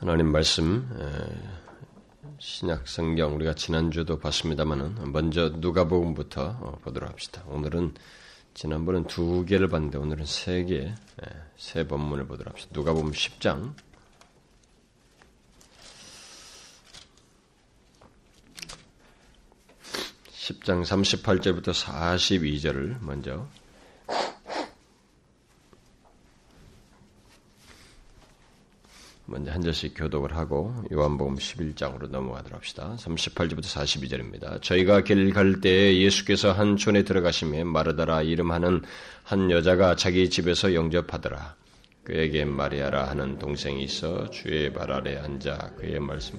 하나님 말씀 신약 성경 우리가 지난주도 봤습니다만은 먼저 누가복음부터 어, 보도록 합시다. 오늘은 지난번은 두 개를 봤는데 오늘은 세 개, 세 본문을 보도록 합시다. 누가복음 10장 10장 38절부터 42절을 먼저 먼저 한 절씩 교독을 하고 요한복음 11장으로 넘어가도록 합시다. 38절부터 42절입니다. 저희가 길 갈 때에 예수께서 한 촌에 들어가시며 마르다라 이름하는 한 여자가 자기 집에서 영접하더라. 그에게 마리아라 하는 동생이 있어 주의 발 아래 앉아 그의 말씀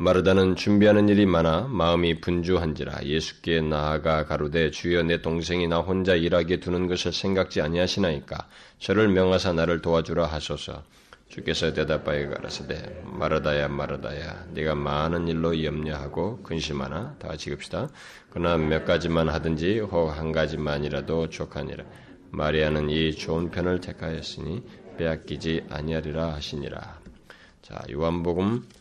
마르다는 준비하는 일이 많아 마음이 분주한지라 예수께 나아가 가로되 주여 내 동생이 나 혼자 일하게 두는 것을 생각지 아니하시나이까? 저를 명하사 나를 도와주라 하소서. 주께서 대답하여 가라사대 마르다야 마르다야 네가 많은 일로 염려하고 근심하나? 다 지급시다. 그러나 몇 가지만 하든지 혹 한 가지만이라도 족하니라. 마리아는 이 좋은 편을 택하였으니 빼앗기지 아니하리라 하시니라. 자 요한복음 어,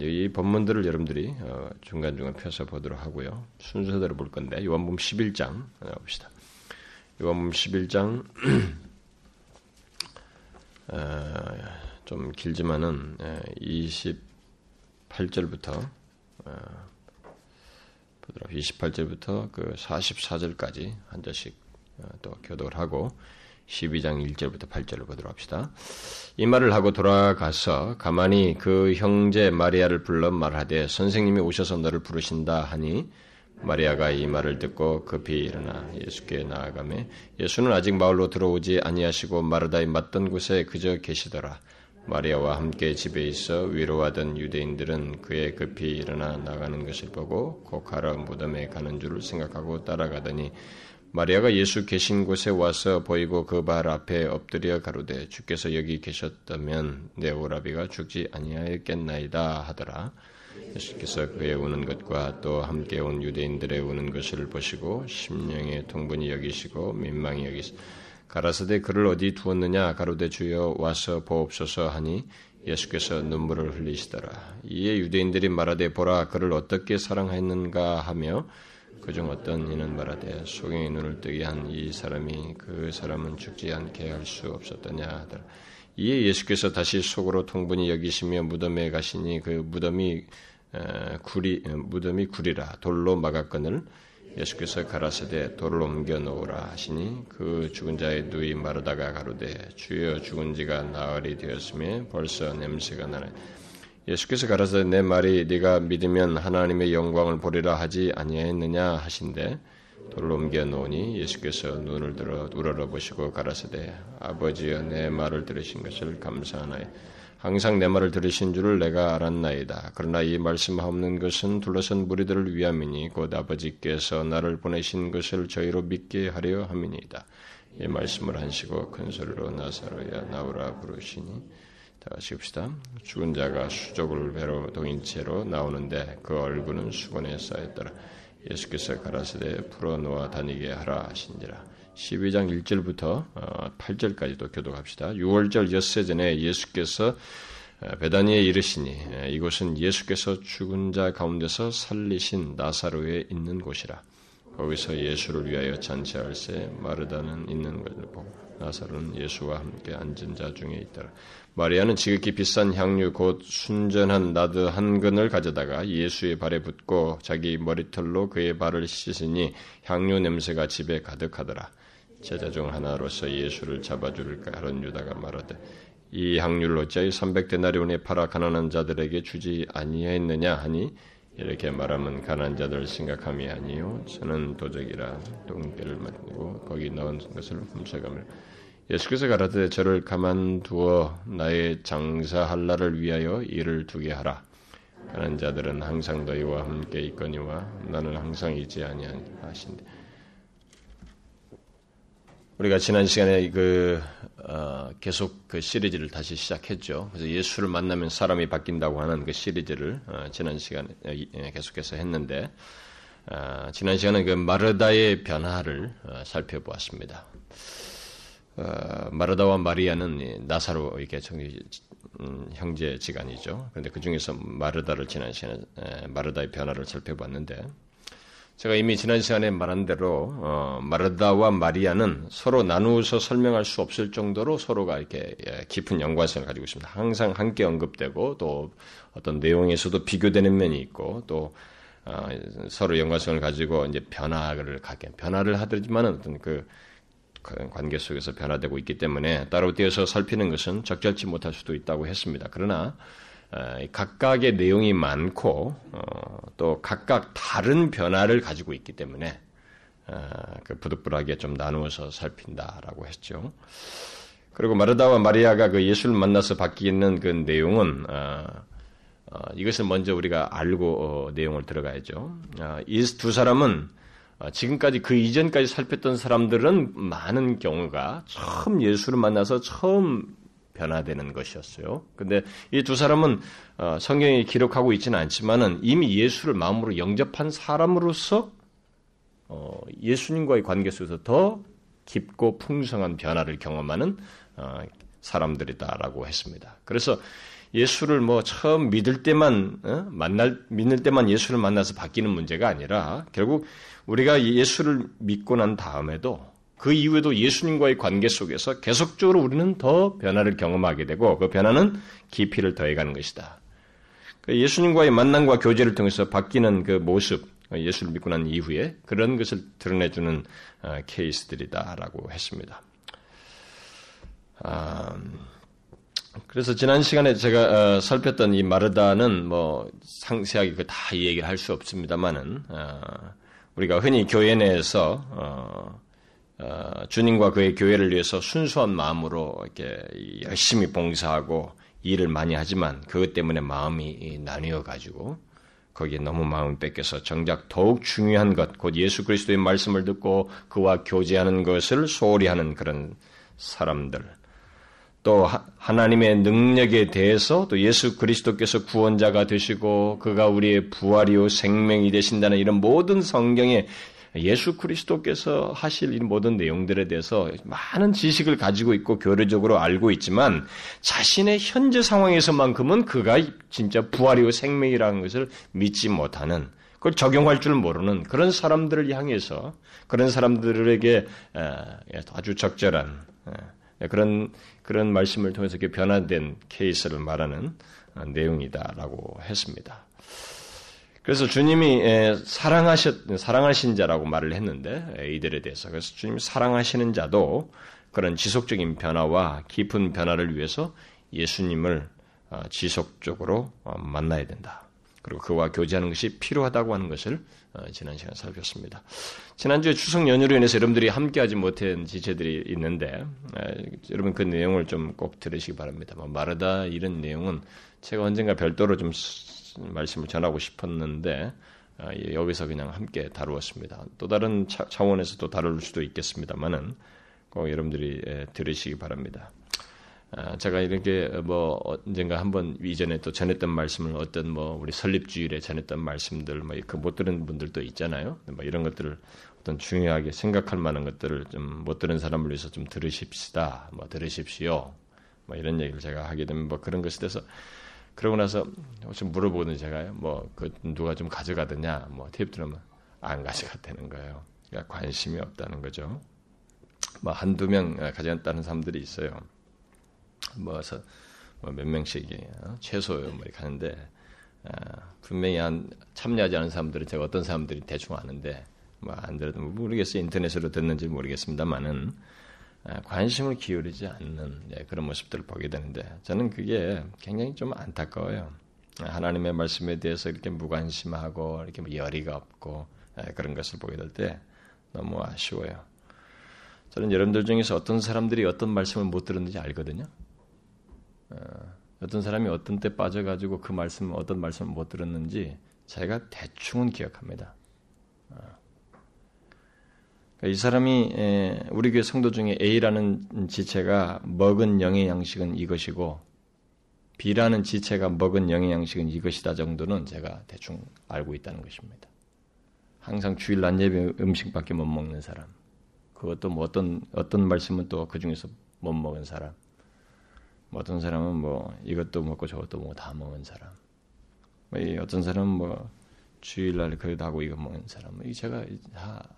이 본문들을 여러분들이 어, 중간중간 펴서 보도록 하고요. 순서대로 볼 건데 요한복음 11장 봅시다. 요한복음 11장 어, 좀 길지만은 28절부터 보도록 28절부터 그 44절까지 한 절씩 또 교독을 하고 12장 1절부터 8절을 보도록 합시다. 이 말을 하고 돌아가서 가만히 그 형제 마리아를 불러 말하되 선생님이 오셔서 너를 부르신다 하니 마리아가 이 말을 듣고 급히 일어나 예수께 나아가매 예수는 아직 마을로 들어오지 아니하시고 마르다에 맞던 곳에 그저 계시더라. 마리아와 함께 집에 있어 위로하던 유대인들은 그의 급히 일어나 나가는 것을 보고 곧 가러 무덤에 가는 줄을 생각하고 따라가더니 마리아가 예수 계신 곳에 와서 보이고 그 발 앞에 엎드려 가로되 주께서 여기 계셨다면 내 오라비가 죽지 아니하였겠나이다 하더라. 예수께서 그의 우는 것과 또 함께 온 유대인들의 우는 것을 보시고 심령의 통분이 여기시고 민망히 여기시 가라사대 그를 어디 두었느냐 가로되 주여 와서 보옵소서 하니 예수께서 눈물을 흘리시더라. 이에 유대인들이 말하되 보라 그를 어떻게 사랑하였는가 하며 그중 어떤 이는 말하되 소경의 눈을 뜨게 한 이 사람이 그 사람은 죽지 않게 할 수 없었더냐 하더라. 이에 예수께서 다시 속으로 통분히 여기시며 무덤에 가시니 그 무덤이 구리 무덤이 구리라 돌로 막았거늘 예수께서 가라사대 돌을 옮겨 놓으라 하시니 그 죽은 자의 누이 마르다가 가로되 주여 죽은 지가 나흘이 되었으며 벌써 냄새가 나네 예수께서 가라사대 내 말이 네가 믿으면 하나님의 영광을 보리라 하지 아니하였느냐 하신데 돌을 옮겨 놓으니 예수께서 눈을 들어 우러러 보시고 가라사대 아버지여 내 말을 들으신 것을 감사하나이 항상 내 말을 들으신 줄을 내가 알았나이다. 그러나 이 말씀하옵는 것은 둘러선 무리들을 위함이니 곧 아버지께서 나를 보내신 것을 저희로 믿게 하려 함이니이다. 이 말씀을 하시고 큰 소리로 나사로야 나오라 부르시니 다 같이 봅시다. 죽은 자가 수족을 배로 동인 채로 나오는데 그 얼굴은 수건에 쌓였더라. 예수께서 가라사대 풀어놓아 다니게 하라 하신지라. 12장 1절부터 8절까지도 어, 교독합시다. 6월절 엿새 전에 예수께서 어, 베다니에 이르시니 이곳은 예수께서 죽은 자 가운데서 살리신 나사로에 있는 곳이라. 거기서 예수를 위하여 잔치할새 마르다는 있는 것을 보고 나사로는 예수와 함께 앉은 자 중에 있더라. 마리아는 지극히 비싼 향유 곧 순전한 나드 한 근을 가져다가 예수의 발에 붓고 자기 머리털로 그의 발을 씻으니 향유 냄새가 집에 가득하더라. 제자 중 하나로서 예수를 잡아줄까 하는 유다가 말하되 이 향유를 어찌하여 300데나리온에 팔아 가난한 자들에게 주지 아니하였느냐 하니 이렇게 말하면 가난한 자들을 생각함이 아니요 저는 도적이라 똥개를 만들고 거기 넣은 것을 훔쳐가며 예수께서 가라되 저를 가만두어 나의 장사할 날을 위하여 일을 두게 하라. 가난 자들은 항상 너희와 함께 있거니와 나는 항상 있지 아니하신데. 우리가 지난 시간에 그 어, 계속 그 시리즈를 다시 시작했죠. 그래서 예수를 만나면 사람이 바뀐다고 하는 그 시리즈를 어, 지난 시간에 어, 계속해서 했는데 어, 지난 시간에 그 마르다의 변화를 어, 살펴보았습니다. 어, 마르다와 마리아는 나사로 이렇게 음, 형제 지간이죠. 그런데 그 중에서 마르다를 지난 시간에 에, 마르다의 변화를 살펴봤는데 제가 이미 지난 시간에 말한 대로 어, 마르다와 마리아는 서로 나누어서 설명할 수 없을 정도로 서로가 이렇게 예, 깊은 연관성을 가지고 있습니다. 항상 함께 언급되고 또 어떤 내용에서도 비교되는 면이 있고 또 어, 서로 연관성을 가지고 이제 변화를 가게 변화를 하더지만은 어떤 그 관계 속에서 변화되고 있기 때문에 따로 띄어서 살피는 것은 적절치 못할 수도 있다고 했습니다. 그러나 각각의 내용이 많고 어, 또 각각 다른 변화를 가지고 있기 때문에 그 부득불하게 좀 나누어서 살핀다라고 했죠. 그리고 마르다와 마리아가 그 예수를 만나서 바뀌는 그 내용은 어, 어, 이것을 먼저 우리가 알고 내용을 들어가야죠. 이 두 사람은 지금까지 그 이전까지 살폈던 사람들은 많은 경우가 처음 예수를 만나서 처음 변화되는 것이었어요. 근데 이 두 사람은 어, 성경이 기록하고 있지는 않지만은 이미 예수를 마음으로 영접한 사람으로서 어, 예수님과의 관계 속에서 더 깊고 풍성한 변화를 경험하는 어, 사람들이다라고 했습니다. 그래서 예수를 뭐 처음 믿을 때만 만날 믿는 때만 예수를 만나서 바뀌는 문제가 아니라 결국 우리가 예수를 믿고 난 다음에도 그 이후에도 예수님과의 관계 속에서 계속적으로 우리는 더 변화를 경험하게 되고 그 변화는 깊이를 더해가는 것이다. 그 예수님과의 만남과 교제를 통해서 바뀌는 그 모습, 예수를 믿고 난 이후에 그런 것을 드러내주는 어, 케이스들이다라고 했습니다. 아, 그래서 지난 시간에 제가 어, 살폈던 이 마르다는 뭐 상세하게 그 다이 얘기를 할 수 없습니다만은 어, 우리가 흔히 교회 내에서 어, 주님과 그의 교회를 위해서 순수한 마음으로 이렇게 열심히 봉사하고 일을 많이 하지만 그것 때문에 마음이 나뉘어 가지고 거기에 너무 마음을 뺏겨서 정작 더욱 중요한 것, 곧 예수 그리스도의 말씀을 듣고 그와 교제하는 것을 소홀히 하는 그런 사람들. 또 하나님의 능력에 대해서 또 예수 그리스도께서 구원자가 되시고 그가 우리의 부활이요 생명이 되신다는 이런 모든 성경의 예수 그리스도께서 하실 이 모든 내용들에 대해서 많은 지식을 가지고 있고 교류적으로 알고 있지만 자신의 현재 상황에서만큼은 그가 진짜 부활이고 생명이라는 것을 믿지 못하는 그걸 적용할 줄 모르는 그런 사람들을 향해서 그런 사람들에게 아주 적절한 그런 그런 말씀을 통해서 변화된 케이스를 말하는 어, 내용이다라고 했습니다. 그래서 주님이 사랑하셨, 사랑하신 자라고 말을 했는데, 이들에 대해서. 그래서 주님이 사랑하시는 자도 그런 지속적인 변화와 깊은 변화를 위해서 예수님을 어, 지속적으로 어, 만나야 된다. 그리고 그와 교제하는 것이 필요하다고 하는 것을 어, 지난 시간 에 살폈습니다. 지난주에 추석 연휴로 인해서 여러분들이 함께하지 못한 지체들이 있는데 여러분 그 내용을 좀 꼭 들으시기 바랍니다. 뭐 마르다 이런 내용은 제가 언젠가 별도로 좀 말씀을 전하고 싶었는데 아, 여기서 그냥 함께 다루었습니다. 또 다른 차, 원에서도 다룰 수도 있겠습니다만은 꼭 여러분들이 들으시기 바랍니다. 아, 제가 이렇게 뭐 언젠가 한번 이전에 또 전했던 말씀을 어떤 뭐 우리 설립주일에 전했던 말씀들 뭐 그 못 들은 분들도 있잖아요. 뭐 이런 것들을 어떤 중요하게 생각할 만한 것들을 좀 못 들은 사람을 위해서 좀 들으십시다. 뭐 들으십시오. 뭐 이런 얘기를 제가 하게 되면 뭐 그런 것에 대해서 그러고 나서 좀 물어보는 제가요. 뭐 그 누가 좀 가져가느냐. 뭐 테이프 들으면 안 가져갔다는 거예요. 그러니까 관심이 없다는 거죠. 뭐 한두 명 가져갔다는 사람들이 있어요. 뭐서 뭐몇 명씩 어? 최소요 뭐 이렇게 하는데 어, 분명히 한 참여하지 않은 사람들은 제가 어떤 사람들이 대충 아는데 뭐 안 들어도 모르겠어요 인터넷으로 듣는지 모르겠습니다만은 아, 관심을 기울이지 않는 예, 그런 모습들을 보게 되는데 저는 그게 굉장히 좀 안타까워요. 하나님의 말씀에 대해서 이렇게 무관심하고 이렇게 뭐 열의가 없고 예, 그런 것을 보게 될 때 너무 아쉬워요. 저는 여러분들 중에서 어떤 사람들이 어떤 말씀을 못 들었는지 알거든요. 어, 어떤 사람이 어떤 때 빠져가지고 그 말씀 어떤 말씀을 못 들었는지 제가 대충은 기억합니다. 어. 이 사람이 우리 교회 성도 중에 A라는 지체가 먹은 영의 양식은 이것이고 B라는 지체가 먹은 영의 양식은 이것이다 정도는 제가 대충 알고 있다는 것입니다. 항상 주일 낮 예배 음식밖에 못 먹는 사람. 그것도 뭐 어떤 어떤 말씀은 또 그 중에서 못 먹은 사람, 뭐 어떤 사람은 뭐 이것도 먹고 저것도 먹고 다 먹은 사람, 뭐 어떤 사람은 뭐 주일날 그래도 하고 이거 먹는 사람, 이 제가 다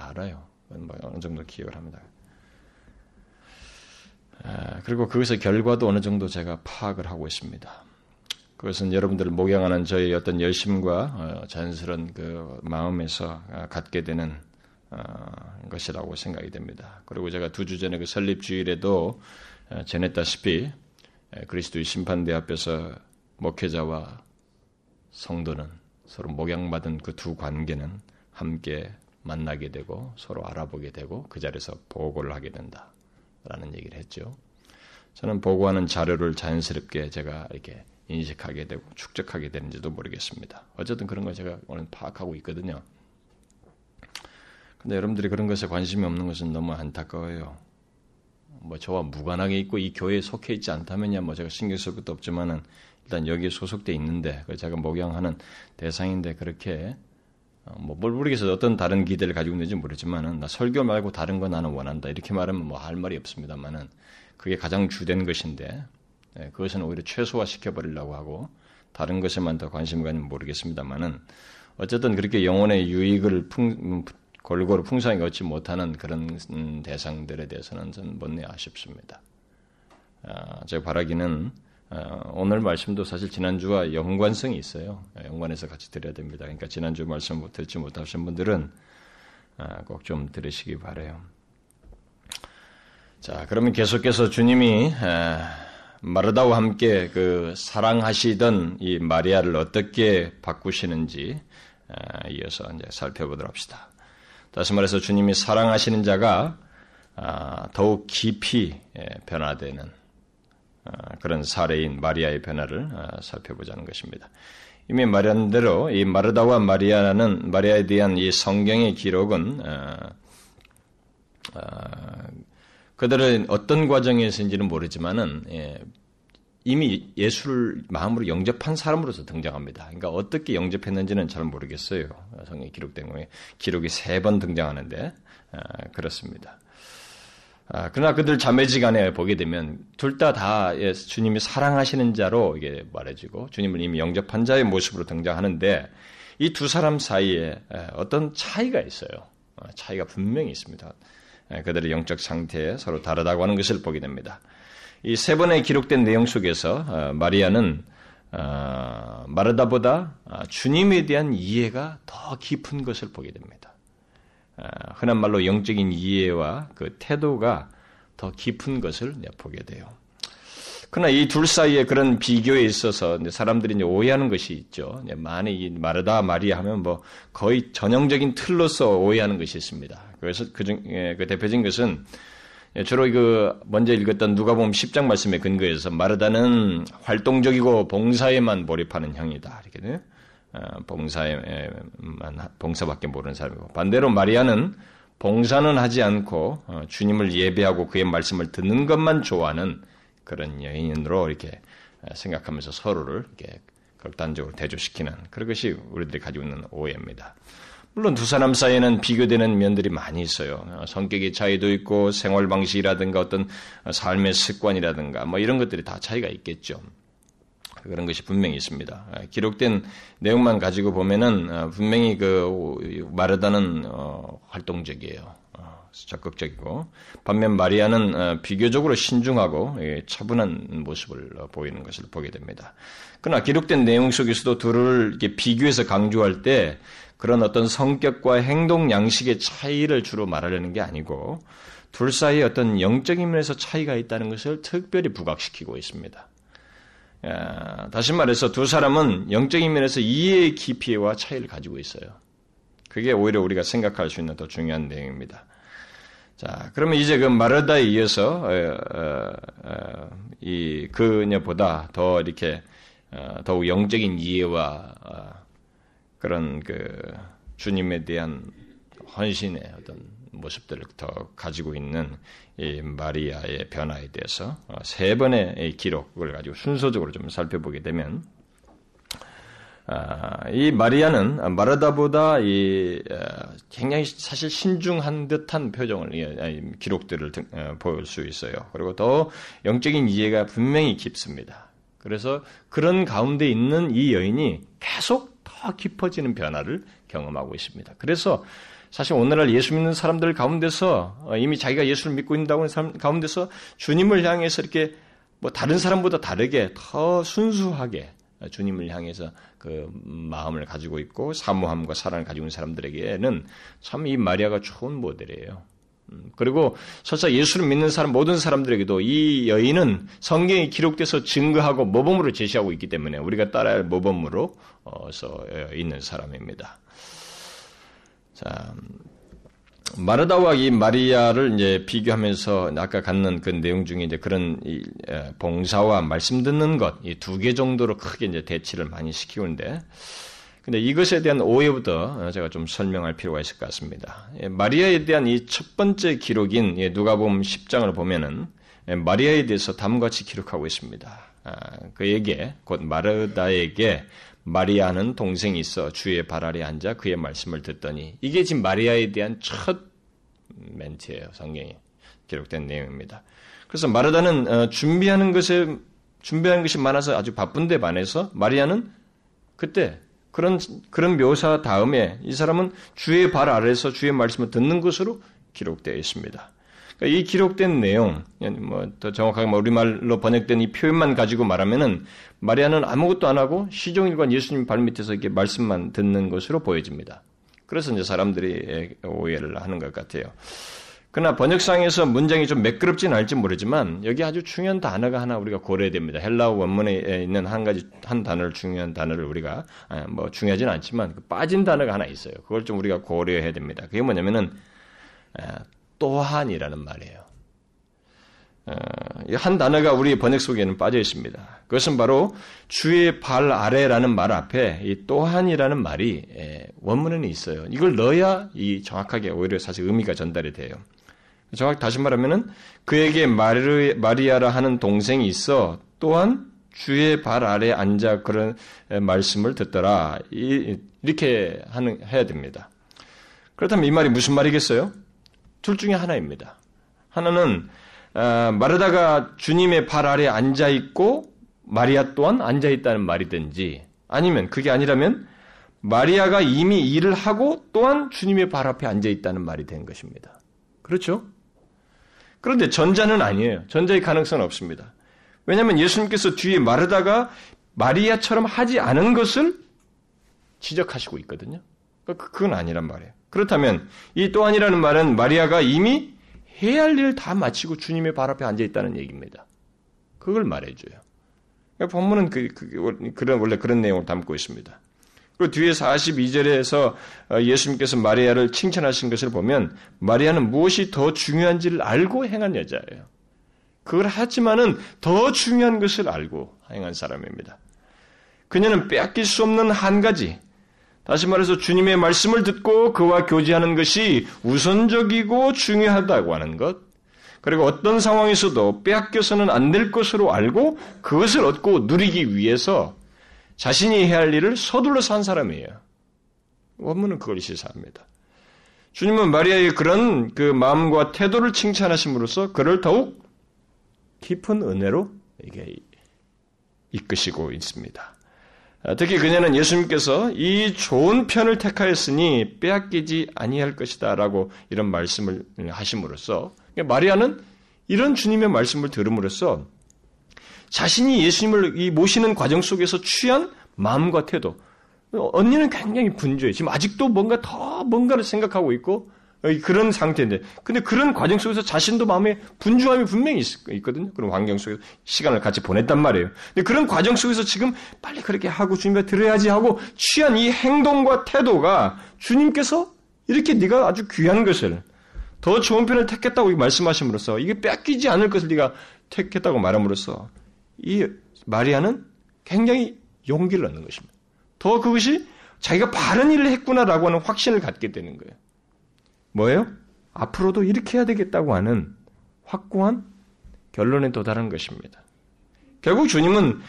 알아요. 뭐 어느 정도 기억을 합니다. 아, 그리고 거기서 결과도 어느 정도 제가 파악을 하고 있습니다. 그것은 여러분들을 목양하는 저의 어떤 열심과 어, 자연스러운 그 마음에서 아, 갖게 되는 어, 것이라고 생각이 됩니다. 그리고 제가 두 주 전에 그 설립 주일에도 어, 전했다시피 그리스도의 심판대 앞에서 목회자와 성도는 서로 목양받은 그 두 관계는 함께 만나게 되고 서로 알아보게 되고 그 자리에서 보고를 하게 된다라는 얘기를 했죠. 저는 보고하는 자료를 자연스럽게 제가 이렇게 인식하게 되고 축적하게 되는지도 모르겠습니다. 어쨌든 그런 걸 제가 오늘 파악하고 있거든요. 근데 여러분들이 그런 것에 관심이 없는 것은 너무 안타까워요. 뭐 저와 무관하게 있고 이 교회에 속해 있지 않다면야 뭐 제가 신경 쓸 것도 없지만은 일단 여기에 소속돼 있는데 그 제가 목양하는 대상인데 그렇게 어, 뭐뭘 모르겠어요. 어떤 다른 기대를 가지고 있는지 모르지만은 나 설교 말고 다른 거 나는 원한다 이렇게 말하면 뭐 할 말이 없습니다만은 그게 가장 주된 것인데 예, 그것은 오히려 최소화 시켜버리려고 하고 다른 것에만 더 관심을 가지면 모르겠습니다만은 어쨌든 그렇게 영혼의 유익을 풍, 음, 골고루 풍성하게 얻지 못하는 그런 음, 대상들에 대해서는 저는 못내 아쉽습니다. 아, 제가 바라기는 어, 오늘 말씀도 사실 지난주와 연관성이 있어요. 예, 연관해서 같이 드려야 됩니다. 그러니까 지난주 말씀 듣지 못하신 분들은 아, 꼭좀 들으시기 바래요. 자, 그러면 계속해서 주님이 아, 마르다와 함께 그 사랑하시던 이 마리아를 어떻게 바꾸시는지 아, 이어서 이제 살펴보도록 합시다. 다시 말해서 주님이 사랑하시는 자가 아, 더욱 깊이 예, 변화되는 아, 그런 사례인 마리아의 변화를 살펴보자는 것입니다. 이미 말한 대로 이 마르다와 마리아는 마리아에 대한 이 성경의 기록은 그들은 어떤 과정에서인지는 모르지만은 예, 이미 예수를 마음으로 영접한 사람으로서 등장합니다. 그러니까 어떻게 영접했는지는 잘 모르겠어요. 성경에 기록된 거에 기록이 세 번 등장하는데 아, 그렇습니다. 아, 그러나 그들 자매지간에 보게 되면 둘 다다 다 예, 주님이 사랑하시는 자로 이게 말해지고 주님을 이미 영접한 자의 모습으로 등장하는데 이 두 사람 사이에 어떤 차이가 있어요. 어, 차이가 분명히 있습니다. 그들의 영적 상태에 서로 다르다고 하는 것을 보게 됩니다. 이 세 번에 기록된 내용 속에서 어, 마리아는 어, 마르다보다 어, 주님에 대한 이해가 더 깊은 것을 보게 됩니다. 흔한 말로 영적인 이해와 그 태도가 더 깊은 것을 보게 돼요. 그러나 이 둘 사이에 그런 비교에 있어서 사람들이 오해하는 것이 있죠. 많이 마르다 마리아 하면 뭐 거의 전형적인 틀로서 오해하는 것이 있습니다. 그래서 그중 예, 그 대표적인 것은 예, 주로 그 먼저 읽었던 누가복음 10장 말씀에 근거해서 마르다는 활동적이고 봉사에만 몰입하는 형이다. 이렇게 어, 봉사에만 봉사밖에 모르는 사람이고 반대로 마리아는 봉사는 하지 않고 어, 주님을 예배하고 그의 말씀을 듣는 것만 좋아하는 그런 여인으로 이렇게 어, 생각하면서 서로를 이렇게 극단적으로 대조시키는 그런 것이 우리들이 가지고 있는 오해입니다. 물론 두 사람 사이에는 비교되는 면들이 많이 있어요. 어, 성격의 차이도 있고 생활 방식이라든가 어떤 삶의 습관이라든가 뭐 이런 것들이 다 차이가 있겠죠. 그런 것이 분명히 있습니다. 어, 기록된 내용만 가지고 보면은 어, 분명히 그 마르다는 활동적이에요. 적극적이고 반면 마리아는 비교적으로 신중하고 예, 차분한 모습을 보이는 것을 보게 됩니다. 그러나 기록된 내용 속에서도 둘을 비교해서 강조할 때 그런 어떤 성격과 행동 양식의 차이를 주로 말하려는 게 아니고 둘 사이에 어떤 영적인 면에서 차이가 있다는 것을 특별히 부각시키고 있습니다. 다시 말해서 두 사람은 영적인 면에서 이해의 깊이와 차이를 가지고 있어요. 그게 오히려 우리가 생각할 수 있는 더 중요한 내용입니다. 자, 그러면 이제 그 마르다에 이어서 어, 어, 어, 이 그녀보다 더 이렇게 더욱 영적인 이해와 그런 그 주님에 대한 헌신의 어떤 모습들을 더 가지고 있는 이 마리아의 변화에 대해서 어, 세 번의 기록을 가지고 순서적으로 좀 살펴보게 되면 아, 이 마리아는 마르다보다 이 굉장히 사실 신중한 듯한 표정을 기록들을 어, 보일 수 있어요. 그리고 더 영적인 이해가 분명히 깊습니다. 그래서 그런 가운데 있는 이 여인이 계속 더 깊어지는 변화를 경험하고 있습니다. 그래서 사실 오늘날 예수 믿는 사람들 가운데서 어, 이미 자기가 예수를 믿고 있다고 하는 사람 가운데서 주님을 향해서 이렇게 뭐 다른 사람보다 다르게 더 순수하게 주님을 향해서 그 마음을 가지고 있고 사모함과 사랑을 가지고 있는 사람들에게는 참 이 마리아가 좋은 모델이에요. 음, 그리고 설사 예수를 믿는 사람 모든 사람들에게도 이 여인은 성경에 기록돼서 증거하고 모범으로 제시하고 있기 때문에 우리가 따라야 할 모범으로서 있는 사람입니다. 자, 마르다와 이 마리아를 이제 비교하면서 아까 갖는 그 내용 중에 이제 그런 봉사와 말씀 듣는 것 이 두 개 정도로 크게 이제 대치를 많이 시키는데 근데 이것에 대한 오해부터 제가 좀 설명할 필요가 있을 것 같습니다. 예, 마리아에 대한 이 첫 번째 기록인 예, 누가복음 10장을 보면은 예, 마리아에 대해서 다음같이 기록하고 있습니다. 아, 그에게 곧 마르다에게 마리아는 동생이 있어 주의 발 아래 앉아 그의 말씀을 듣더니 이게 지금 마리아에 대한 첫 멘트예요. 성경에 기록된 내용입니다. 그래서 마르다는 어, 준비하는 것에 준비하는 것이 많아서 아주 바쁜데 반해서 마리아는 그때 그런 그런 묘사 다음에 이 사람은 주의 발 아래서 주의 말씀을 듣는 것으로 기록되어 있습니다. 그러니까 이 기록된 내용, 뭐 더 정확하게 뭐 우리말로 번역된 이 표현만 가지고 말하면은 마리아는 아무것도 안 하고 시종일관 예수님 발 밑에서 이렇게 말씀만 듣는 것으로 보여집니다. 그래서 이제 사람들이 오해를 하는 것 같아요. 그러나 번역상에서 문장이 좀 매끄럽지는 않을지 모르지만 여기 아주 중요한 단어가 하나 우리가 고려해야 됩니다. 헬라어 원문에 있는 한 가지 한 단어를 중요한 단어를 우리가 아, 뭐 중요하지는 않지만 그 빠진 단어가 하나 있어요. 그걸 좀 우리가 고려해야 됩니다. 그게 뭐냐면은 아, 또한이라는 말이에요. 어, 한 단어가 우리 번역 속에는 빠져 있습니다. 그것은 바로 주의 발 아래라는 말 앞에 이 또한이라는 말이 예, 원문에는 있어요. 이걸 넣어야 이 정확하게 오히려 사실 의미가 전달이 돼요. 정확히 다시 말하면은 그에게 마리, 마리아라 하는 동생이 있어 또한 주의 발 아래 앉아 그런 말씀을 듣더라. 이렇게 하는 해야 됩니다. 그렇다면 이 말이 무슨 말이겠어요? 둘 중에 하나입니다. 하나는 어, 마르다가 주님의 발 아래 앉아 있고 마리아 또한 앉아 있다는 말이든지 아니면 그게 아니라면 마리아가 이미 일을 하고 또한 주님의 발 앞에 앉아 있다는 말이 된 것입니다. 그렇죠? 그런데 전자는 아니에요. 전자의 가능성은 없습니다. 왜냐하면 예수님께서 뒤에 마르다가 마리아처럼 하지 않은 것을 지적하시고 있거든요. 그러니까 그건 아니란 말이에요. 그렇다면 이 또한이라는 말은 마리아가 이미 해야 할 일을 다 마치고 주님의 발 앞에 앉아 있다는 얘기입니다. 그걸 말해줘요. 그러니까 본문은 그, 그, 그런, 원래 그런 내용을 담고 있습니다. 그리고 뒤에 42절에서 어, 예수님께서 마리아를 칭찬하신 것을 보면 마리아는 무엇이 더 중요한지를 알고 행한 여자예요. 그걸 하지만은 더 중요한 것을 알고 행한 사람입니다. 그녀는 빼앗길 수 없는 한 가지, 다시 말해서 주님의 말씀을 듣고 그와 교제하는 것이 우선적이고 중요하다고 하는 것, 그리고 어떤 상황에서도 빼앗겨서는 안 될 것으로 알고 그것을 얻고 누리기 위해서 자신이 해야 할 일을 서둘러 산 사람이에요. 원문은 그걸 시사합니다. 주님은 마리아의 그런 그 마음과 태도를 칭찬하심으로써 그를 더욱 깊은 은혜로 이게 이끄시고 있습니다. 아, 특히 그녀는 예수님께서 이 좋은 편을 택하였으니 빼앗기지 아니할 것이다라고 이런 말씀을 하심으로써 그러니까 마리아는 이런 주님의 말씀을 들음으로써 자신이 예수님을 이 모시는 과정 속에서 취한 마음과 태도 언니는 굉장히 분주해. 지금 아직도 뭔가 더 뭔가를 생각하고 있고 그런 상태인데, 근데 그런 과정 속에서 자신도 마음에 분주함이 분명히 있, 거든요 그런 환경 속에서 시간을 같이 보냈단 말이에요. 근데 그런 과정 속에서 지금 빨리 그렇게 하고 주님께 들어야지 하고 취한 이 행동과 태도가 주님께서 이렇게 네가 아주 귀한 것을 더 좋은 편을 택했다고 말씀하심으로써 이게 뺏기지 않을 것을 네가 택했다고 말함으로써 이 마리아는 굉장히 용기를 얻는 것입니다. 더 그것이 자기가 바른 일을 했구나라고 하는 확신을 갖게 되는 거예요. 뭐예요? 앞으로도 이렇게 해야 되겠다고 하는 확고한 결론에 도달한 것입니다. 결국 주님은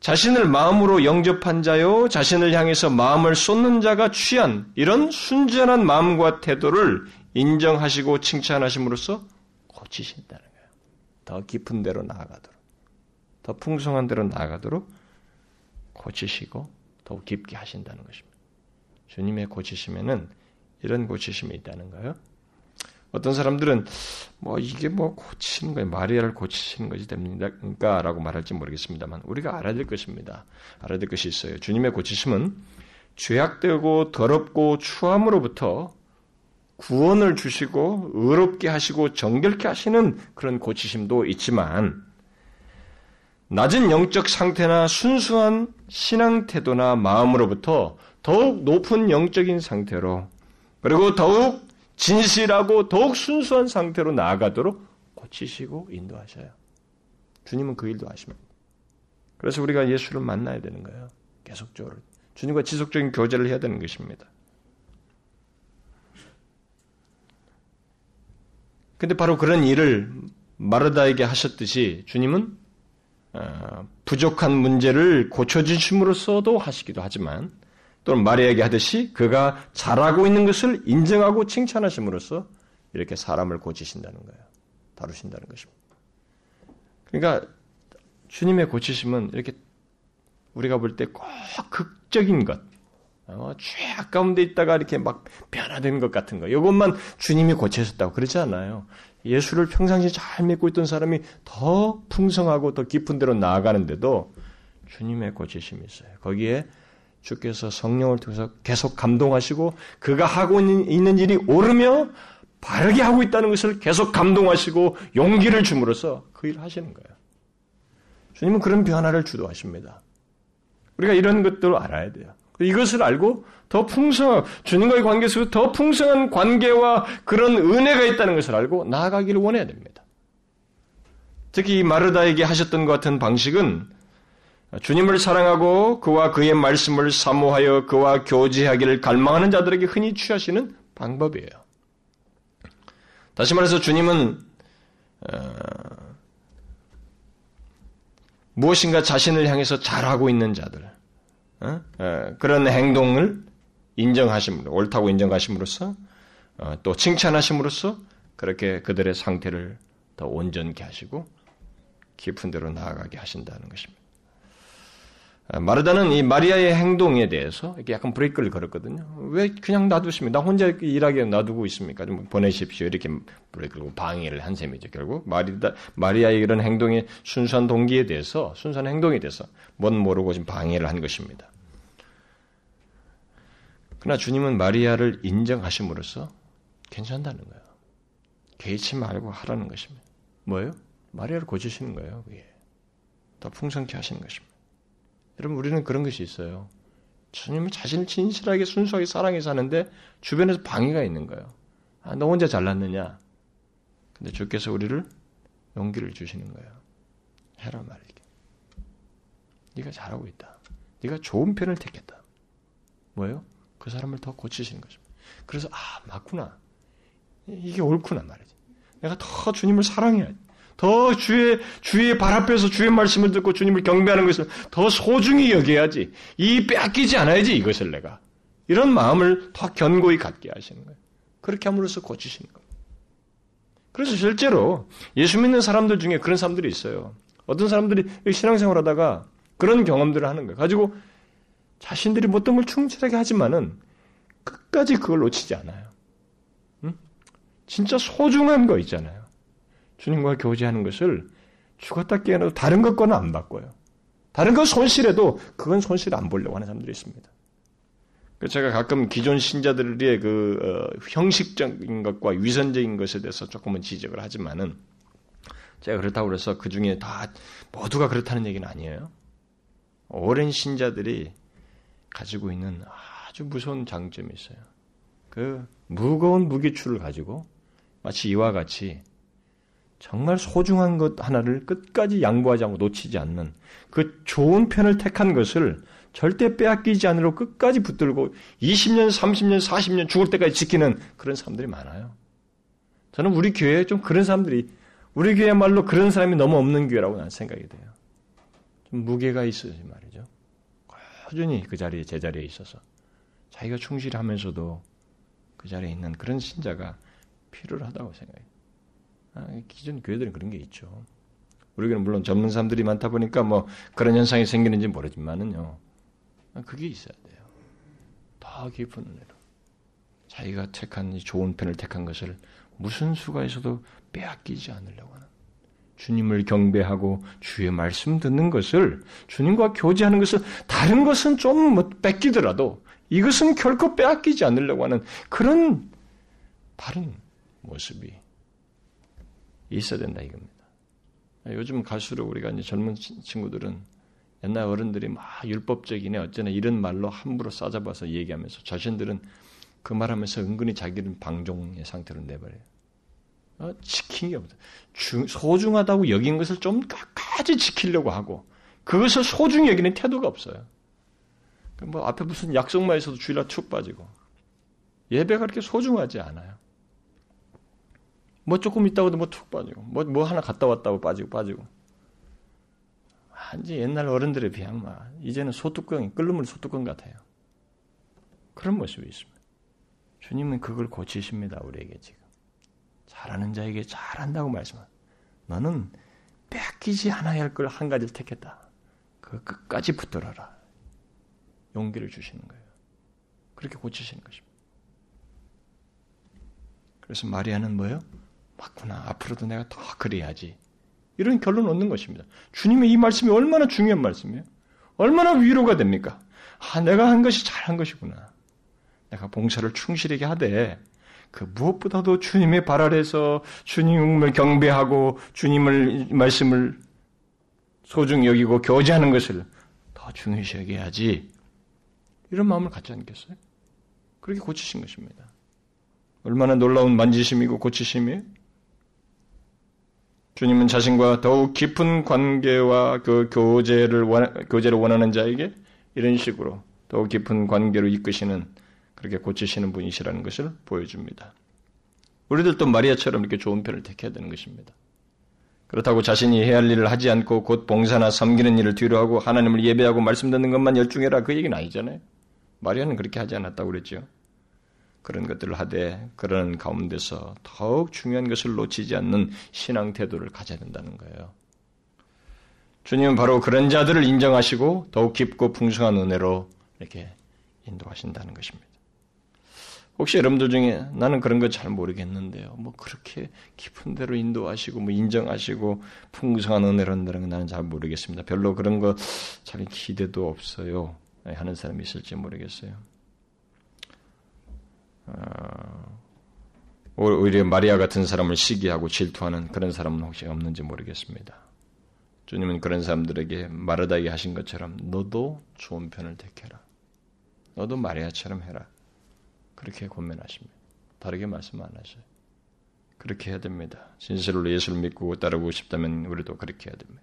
자신을 마음으로 영접한 자요, 자신을 향해서 마음을 쏟는 자가 취한 이런 순전한 마음과 태도를 인정하시고 칭찬하심으로써 고치신다는 거예요. 더 깊은 데로 나아가도록, 더 풍성한 데로 나아가도록 고치시고 더욱 깊게 하신다는 것입니다. 주님의 고치심에는 이런 고치심이 있다는 거예요. 어떤 사람들은 뭐 이게 뭐 고치는 거예요. 마리아를 고치시는 것이 됩니까? 라고 말할지 모르겠습니다만 우리가 알아야 될 것입니다. 알아야 될 것이 있어요. 주님의 고치심은 죄악되고 더럽고 추함으로부터 구원을 주시고 의롭게 하시고 정결케 하시는 그런 고치심도 있지만 낮은 영적 상태나 순수한 신앙 태도나 마음으로부터 더욱 높은 영적인 상태로 그리고 더욱 진실하고 더욱 순수한 상태로 나아가도록 고치시고 인도하셔요. 주님은 그 일도 하십니다. 그래서 우리가 예수를 만나야 되는 거예요. 계속적으로. 주님과 지속적인 교제를 해야 되는 것입니다. 근데 바로 그런 일을 마르다에게 하셨듯이 주님은 어, 부족한 문제를 고쳐주심으로써도 하시기도 하지만 또는 마리아에게 하듯이 그가 잘하고 있는 것을 인정하고 칭찬하심으로써 이렇게 사람을 고치신다는 거예요. 다루신다는 것입니다. 그러니까 주님의 고치심은 이렇게 우리가 볼 때 꼭 극적인 것, 어, 죄악 가운데 있다가 이렇게 막 변화된 것 같은 거, 이것만 주님이 고치셨다고 그러지 않아요. 예수를 평상시 잘 믿고 있던 사람이 더 풍성하고 더 깊은 데로 나아가는데도 주님의 고치심이 있어요. 거기에 주께서 성령을 통해서 계속 감동하시고 그가 하고 있는 일이 옳으며 바르게 하고 있다는 것을 계속 감동하시고 용기를 줌으로써 그 일을 하시는 거예요. 주님은 그런 변화를 주도하십니다. 우리가 이런 것들을 알아야 돼요. 이것을 알고 더 풍성, 주님과의 관계 속에 더 풍성한 관계와 그런 은혜가 있다는 것을 알고 나아가기를 원해야 됩니다. 특히 마르다에게 하셨던 것 같은 방식은 주님을 사랑하고 그와 그의 말씀을 사모하여 그와 교제하기를 갈망하는 자들에게 흔히 취하시는 방법이에요. 다시 말해서 주님은 어, 무엇인가 자신을 향해서 잘하고 있는 자들 어? 어, 그런 행동을 인정하심으로 옳다고 인정하심으로써 어, 또 칭찬하심으로써 그렇게 그들의 상태를 더 온전케 하시고 깊은 데로 나아가게 하신다는 것입니다. 아, 마르다는 이 마리아의 행동에 대해서 이렇게 약간 브레이크를 걸었거든요. 왜 그냥 놔두십니까? 나 혼자 일하게 놔두고 있습니까? 좀 보내십시오. 이렇게 브레이크를 방해를 한 셈이죠. 결국 마리다, 마리아의 이런 행동의 순수한 동기에 대해서, 순수한 행동에 대해서 뭔 모르고 지금 방해를 한 것입니다. 그러나 주님은 마리아를 인정하심으로써 괜찮다는 거예요. 개의치 말고 하라는 것입니다. 뭐예요? 마리아를 고치시는 거예요. 그게. 더 풍성케 하시는 것입니다. 여러분 우리는 그런 것이 있어요. 주님은 자신을 진실하게 순수하게 사랑해 사는데 주변에서 방해가 있는 거예요. 아, 너 혼자 잘났느냐? 근데 주께서 우리를 용기를 주시는 거예요. 해라 말이게. 네가 잘하고 있다. 네가 좋은 편을 택했다. 뭐예요? 그 사람을 더 고치시는 것입니다. 그래서 아 맞구나. 이게 옳구나 말이지. 내가 더 주님을 사랑해야지. 더 주의, 주의 발 앞에서 주의 말씀을 듣고 주님을 경배하는 것을 더 소중히 여겨야지. 이 빼앗기지 않아야지, 이것을 내가. 이런 마음을 더 견고히 갖게 하시는 거예요. 그렇게 함으로써 고치시는 거예요. 그래서 실제로 예수 믿는 사람들 중에 그런 사람들이 있어요. 어떤 사람들이 신앙생활 하다가 그런 경험들을 하는 거예요. 가지고 자신들이 어떤 걸 충실하게 하지만은 끝까지 그걸 놓치지 않아요. 응? 진짜 소중한 거 있잖아요. 주님과 교제하는 것을 죽었다 깨어나도 다른 것과는 안 바꿔요. 다른 것 손실해도 그건 손실 안 보려고 하는 사람들이 있습니다. 제가 가끔 기존 신자들의 그 어, 형식적인 것과 위선적인 것에 대해서 조금은 지적을 하지만은 제가 그렇다고 해서 그 중에 다 모두가 그렇다는 얘기는 아니에요. 오랜 신자들이 가지고 있는 아주 무서운 장점이 있어요. 그 무거운 무기추를 가지고 마치 이와 같이 정말 소중한 것 하나를 끝까지 양보하지 않고 놓치지 않는 그 좋은 편을 택한 것을 절대 빼앗기지 않으려 끝까지 붙들고 20년, 30년, 40년 죽을 때까지 지키는 그런 사람들이 많아요. 저는 우리 교회에 좀 그런 사람들이 우리 교회야말로 그런 사람이 너무 없는 교회라고 난 생각이 돼요. 무게가 있어야지 말이죠. 꾸준히 그 자리에 제자리에 있어서 자기가 충실하면서도 그 자리에 있는 그런 신자가 필요하다고 생각해요. 아, 기존 교회들은 그런 게 있죠. 우리 교회는 물론 젊은 사람들이 많다 보니까 뭐 그런 현상이 생기는지 모르지만은요. 아, 그게 있어야 돼요. 더 깊은 은혜로. 자기가 택한 좋은 편을 택한 것을 무슨 수가 있어도 빼앗기지 않으려고 하는 주님을 경배하고 주의 말씀 듣는 것을 주님과 교제하는 것을 다른 것은 좀 뭐 뺏기더라도 이것은 결코 빼앗기지 않으려고 하는 그런 바른 모습이 있어야 된다 이겁니다. 요즘 갈수록 우리가 이제 젊은 친구들은 옛날 어른들이 막 율법적이네 어쩌나 이런 말로 함부로 싸잡아서 얘기하면서 자신들은 그 말하면서 은근히 자기는 방종의 상태로 내버려요. 어, 지킨 게 없다. 중, 소중하다고 여긴 것을 좀 끝까지 지키려고 하고 그것을 소중히 여기는 태도가 없어요. 뭐 앞에 무슨 약속만 있어도 주일날 축 빠지고 예배가 그렇게 소중하지 않아요. 뭐 조금 있다고도 뭐 툭 빠지고 뭐, 뭐 하나 갔다 왔다고 빠지고 빠지고 완전 옛날 어른들에 비하면 막 이제는 소뚜껑이 끓는 소뚜껑 같아요. 그런 모습이 있습니다. 주님은 그걸 고치십니다. 우리에게 지금. 잘하는 자에게 잘한다고 말씀하 너는 뺏기지 않아야 할 걸 한 가지를 택했다. 그 끝까지 붙들어라. 용기를 주시는 거예요. 그렇게 고치시는 것입니다. 그래서 마리아는 뭐예요? 맞구나. 앞으로도 내가 더 그래야지. 이런 결론 을 얻는 것입니다. 주님의 이 말씀이 얼마나 중요한 말씀이에요? 얼마나 위로가 됩니까? 아, 내가 한 것이 잘한 것이구나. 내가 봉사를 충실하게 하되 그 무엇보다도 주님의 발 아래서 주님을 경배하고 주님을 말씀을 소중히 여기고 교제하는 것을 더 중요시 여겨야지. 이런 마음을 갖지 않겠어요? 그렇게 고치신 것입니다. 얼마나 놀라운 만지심이고 고치심이에요? 주님은 자신과 더욱 깊은 관계와 그 교제를 원, 교제를 원하는 자에게 이런 식으로 더욱 깊은 관계로 이끄시는 그렇게 고치시는 분이시라는 것을 보여줍니다. 우리들도 마리아처럼 이렇게 좋은 편을 택해야 되는 것입니다. 그렇다고 자신이 해야 할 일을 하지 않고 곧 봉사나 섬기는 일을 뒤로하고 하나님을 예배하고 말씀 듣는 것만 열중해라 그 얘기는 아니잖아요. 마리아는 그렇게 하지 않았다고 그랬죠. 그런 것들을 하되 그런 가운데서 더욱 중요한 것을 놓치지 않는 신앙 태도를 가져야 된다는 거예요. 주님은 바로 그런 자들을 인정하시고 더욱 깊고 풍성한 은혜로 이렇게 인도하신다는 것입니다. 혹시 여러분들 중에 나는 그런 거 잘 모르겠는데요. 뭐 그렇게 깊은 대로 인도하시고 뭐 인정하시고 풍성한 은혜로 한다는 건 나는 잘 모르겠습니다. 별로 그런 거 잘 기대도 없어요. 하는 사람이 있을지 모르겠어요. 어, 오히려 마리아 같은 사람을 시기하고 질투하는 그런 사람은 혹시 없는지 모르겠습니다. 주님은 그런 사람들에게 마르다게 하신 것처럼 너도 좋은 편을 택해라. 너도 마리아처럼 해라. 그렇게 권면하십니다. 다르게 말씀 안 하셔요. 그렇게 해야 됩니다. 진실로 예수를 믿고 따르고 싶다면 우리도 그렇게 해야 됩니다.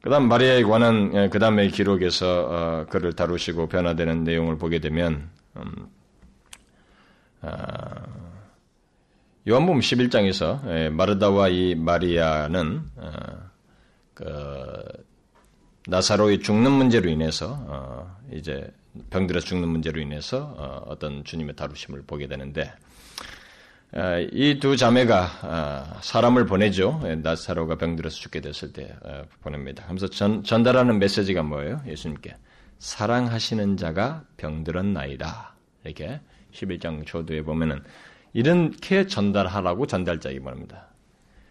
그 다음 마리아에 관한 예, 그 다음의 기록에서 어, 그를 다루시고 변화되는 내용을 보게 되면 음, 아, 요한복음 11장에서 예, 마르다와 이 마리아는 어, 그 나사로의 죽는 문제로 인해서 어, 이제 병들어 죽는 문제로 인해서 어, 어떤 주님의 다루심을 보게 되는데 아, 이두 자매가 사람을 보내죠. 예, 나사로가 병들어서 죽게 됐을 때 보냅니다. 그래서 전, 전달하는 메시지가 뭐예요? 예수님께 사랑하시는 자가 병들었나이다. 이렇게 11장 초도에 보면은 이렇게 전달하라고 전달자에게 말합니다.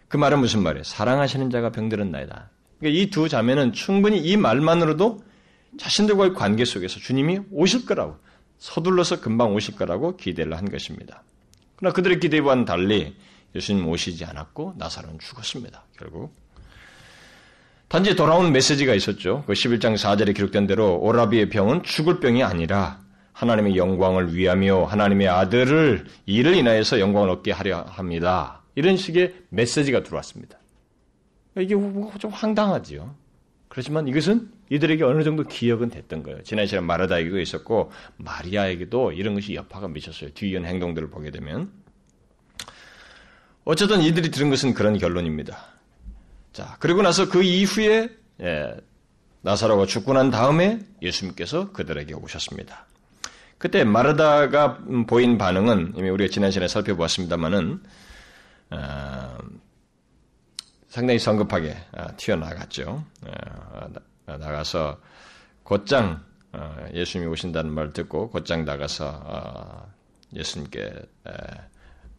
그 말은 무슨 말이에요? 사랑하시는 자가 병들었나이다. 그러니까 이 두 자매는 충분히 이 말만으로도 자신들과의 관계 속에서 주님이 오실 거라고 서둘러서 금방 오실 거라고 기대를 한 것입니다. 그러나 그들의 기대와는 달리 예수님 오시지 않았고 나사로는 죽었습니다. 결국 단지 돌아온 메시지가 있었죠. 그 11장 4절에 기록된 대로 오라비의 병은 죽을 병이 아니라 하나님의 영광을 위하며 하나님의 아들을 이를 인하여서 영광을 얻게 하려 합니다. 이런 식의 메시지가 들어왔습니다. 이게 좀 황당하지요. 그렇지만 이것은 이들에게 어느 정도 기억은 됐던 거예요. 지난 시간 마르다에게도 있었고 마리아에게도 이런 것이 여파가 미쳤어요. 뒤이은 행동들을 보게 되면 어쨌든 이들이 들은 것은 그런 결론입니다. 자, 그리고 나서 그 이후에 예, 나사로가 죽고 난 다음에 예수님께서 그들에게 오셨습니다. 그때 마르다가 보인 반응은 이미 우리가 지난 시간에 살펴보았습니다만은 어, 상당히 성급하게 어, 튀어나갔죠. 어, 나가서 곧장 어, 예수님이 오신다는 말 듣고 곧장 나가서 어, 예수님께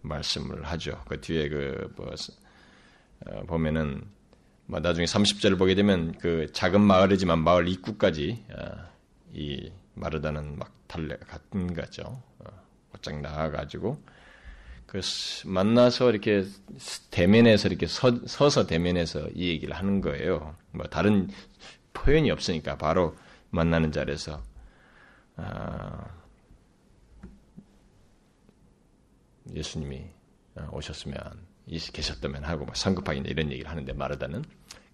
말씀을 하죠. 그 뒤에 그 뭐, 어, 보면은 뭐 나중에 30절을 보게 되면 그 작은 마을이지만 마을 입구까지 이 마르다는 막 달려갔던 거죠. 곧장 나가가지고 그 만나서 이렇게 대면에서 이렇게 서, 서서 대면에서 이 얘기를 하는 거예요. 뭐 다른 표현이 없으니까 바로 만나는 자리에서 아, 예수님이 오셨으면 계셨다면 하고 막 성급하게 이런 얘기를 하는데 마르다는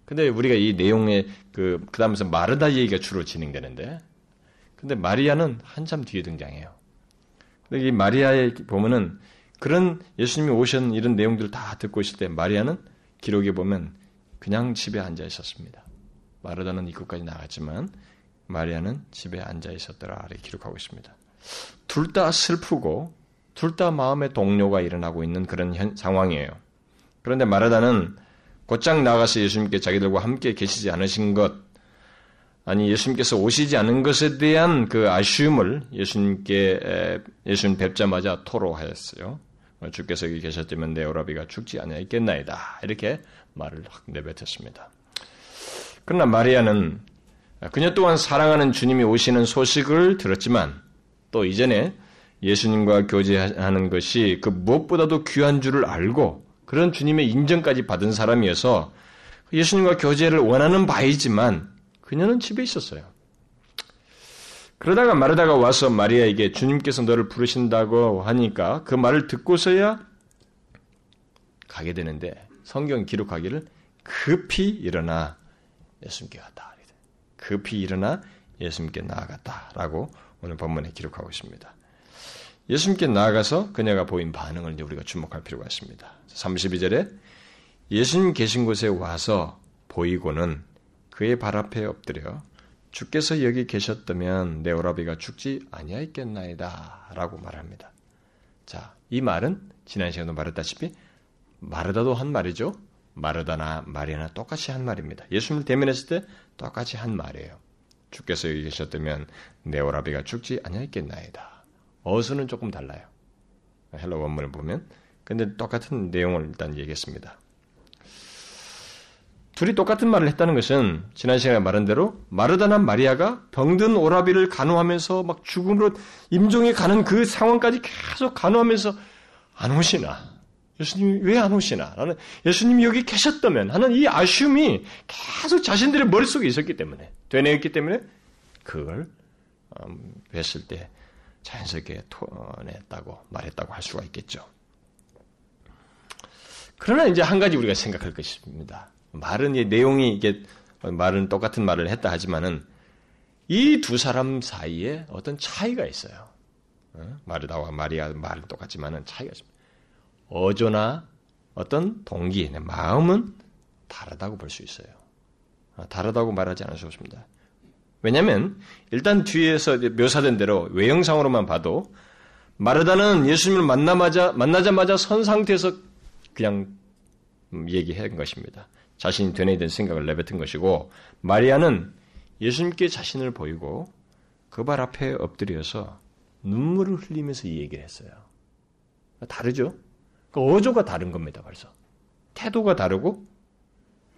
근데 우리가 이 내용의 그 그 다음에서 마르다 얘기가 주로 진행되는데 근데 마리아는 한참 뒤에 등장해요. 근데 이 마리아에 보면은 그런 예수님이 오신 이런 내용들을 다 듣고 있을 때 마리아는 기록에 보면 그냥 집에 앉아 있었습니다. 마르다는 입구까지 나갔지만 마리아는 집에 앉아 있었더라 이렇게 기록하고 있습니다. 둘 다 슬프고 둘 다 마음의 동료가 일어나고 있는 그런 현, 상황이에요. 그런데 마르다는 곧장 나가서 예수님께 자기들과 함께 계시지 않으신 것, 아니 예수님께서 오시지 않은 것에 대한 그 아쉬움을 예수님께 예수님 뵙자마자 토로하였어요. 주께서 여기 계셨다면 내 오라비가 죽지 않았겠나이다 이렇게 말을 확 내뱉었습니다. 그러나 마리아는 그녀 또한 사랑하는 주님이 오시는 소식을 들었지만 또 이전에 예수님과 교제하는 것이 그 무엇보다도 귀한 줄을 알고 그런 주님의 인정까지 받은 사람이어서 예수님과 교제를 원하는 바이지만 그녀는 집에 있었어요. 그러다가 마르다가 와서 마리아에게 주님께서 너를 부르신다고 하니까 그 말을 듣고서야 가게 되는데 성경 기록하기를 급히 일어나 예수님께 갔다. 급히 일어나 예수님께 나아갔다라고 오늘 본문에 기록하고 있습니다. 예수님께 나아가서 그녀가 보인 반응을 이제 우리가 주목할 필요가 있습니다. 32절에 예수님 계신 곳에 와서 보이고는 그의 발 앞에 엎드려 주께서 여기 계셨다면 내 오라비가 죽지 아니하였겠나이다 라고 말합니다. 자, 이 말은 지난 시간에도 말했다시피 마르다도 한 말이죠. 마르다나 마리아나 똑같이 한 말입니다. 예수님을 대면했을 때 똑같이 한 말이에요. 주께서 여기 계셨다면 내 오라비가 죽지 아니했겠나이다. 어순은 조금 달라요. 헬라 원문을 보면 근데 똑같은 내용을 일단 얘기했습니다. 둘이 똑같은 말을 했다는 것은 지난 시간에 말한 대로 마르다나 마리아가 병든 오라비를 간호하면서 막 죽음으로 임종에 가는 그 상황까지 계속 간호하면서 안 오시나 예수님이 왜 안 오시나? 라는 예수님이 여기 계셨다면 하는 이 아쉬움이 계속 자신들의 머릿속에 있었기 때문에, 되뇌었기 때문에 그걸 음, 뵀을 때 자연스럽게 토냈다고 말했다고 할 수가 있겠죠. 그러나 이제 한 가지 우리가 생각할 것입니다. 말은 이 내용이 이게 말은 똑같은 말을 했다 하지만은 이 두 사람 사이에 어떤 차이가 있어요. 어? 마르다와 마리아 말은 똑같지만은 차이가 있습니다. 어조나 어떤 동기, 마음은 다르다고 볼 수 있어요. 아, 다르다고 말하지 않을 수 없습니다. 왜냐하면 일단 뒤에서 묘사된 대로 외형상으로만 봐도 마르다는 예수님을 만나마자 만나자마자 선 상태에서 그냥 얘기한 것입니다. 자신이 되뇌이된 생각을 내뱉은 것이고 마리아는 예수님께 자신을 보이고 그 발 앞에 엎드려서 눈물을 흘리면서 이 얘기를 했어요. 다르죠? 그 어조가 다른 겁니다, 벌써. 태도가 다르고,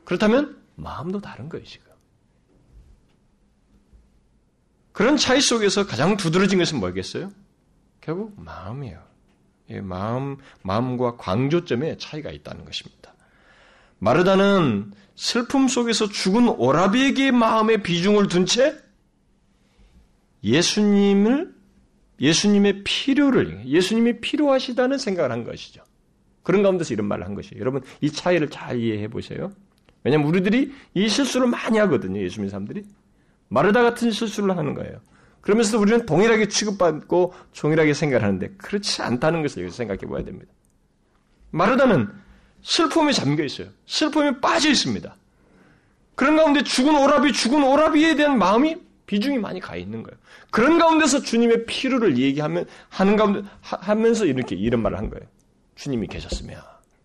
그렇다면 마음도 다른 거예요, 지금. 그런 차이 속에서 가장 두드러진 것은 뭐겠어요? 결국 마음이에요. 마음, 마음과 광조점에 차이가 있다는 것입니다. 마르다는 슬픔 속에서 죽은 오라비에게 마음의 비중을 둔 채 예수님을, 예수님의 필요를, 예수님이 필요하시다는 생각을 한 것이죠. 그런 가운데서 이런 말을 한 것이에요. 여러분, 이 차이를 잘 이해해 보세요. 왜냐면 우리들이 이 실수를 많이 하거든요. 예수 님는 사람들이. 마르다 같은 실수를 하는 거예요. 그러면서 우리는 동일하게 취급받고 동일하게 생각하는데 그렇지 않다는 것을 여기서 생각해 봐야 됩니다. 마르다는 슬픔에 잠겨 있어요. 슬픔에 빠져 있습니다. 그런 가운데 죽은 오라비, 죽은 오라비에 대한 마음이 비중이 많이 가 있는 거예요. 그런 가운데서 주님의 필요를 얘기하면, 하는 가운데, 하, 면서 이렇게 이런 말을 한 거예요. 주님이 계셨으면.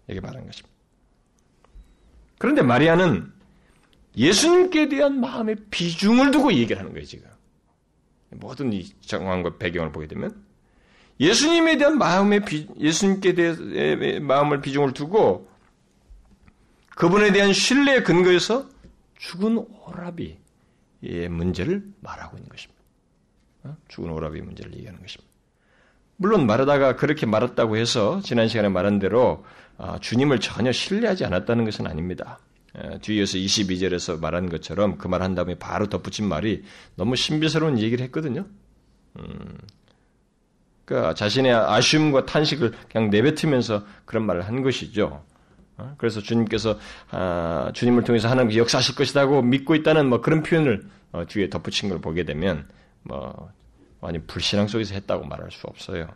이렇게 말한 것입니다. 그런데 마리아는 예수님께 대한 마음의 비중을 두고 얘기를 하는 거예요, 지금. 모든 이 정황과 배경을 보게 되면. 예수님에 대한 마음의 비, 예수님께 대한 마음을 비중을 두고 그분에 대한 신뢰의 근거에서 죽은 오라비의 문제를 말하고 있는 것입니다. 어? 죽은 오라비 문제를 얘기하는 것입니다. 물론 말하다가 그렇게 말했다고 해서 지난 시간에 말한 대로 아, 주님을 전혀 신뢰하지 않았다는 것은 아닙니다. 뒤에서 22절에서 말한 것처럼 그 말 한 다음에 바로 덧붙인 말이 너무 신비스러운 얘기를 했거든요. 음, 그러니까 자신의 아쉬움과 탄식을 그냥 내뱉으면서 그런 말을 한 것이죠. 어? 그래서 주님께서 아, 주님을 통해서 하나님께 역사하실 것이라고 믿고 있다는 뭐 그런 표현을 어, 뒤에 덧붙인 걸 보게 되면 뭐 완전 불신앙 속에서 했다고 말할 수 없어요.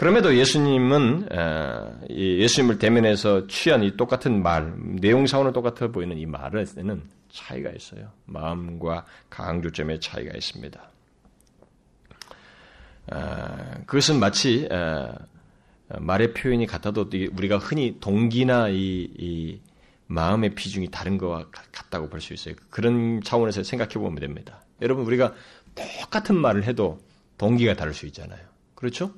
그럼에도 예수님은 예수님을 대면해서 취한 이 똑같은 말, 내용상으로 똑같아 보이는 이 말에는 차이가 있어요. 마음과 강조점의 차이가 있습니다. 그것은 마치 말의 표현이 같아도 우리가 흔히 동기나 이, 이 마음의 비중이 다른 것과 같다고 볼 수 있어요. 그런 차원에서 생각해 보면 됩니다. 여러분 우리가 똑같은 말을 해도 동기가 다를 수 있잖아요. 그렇죠?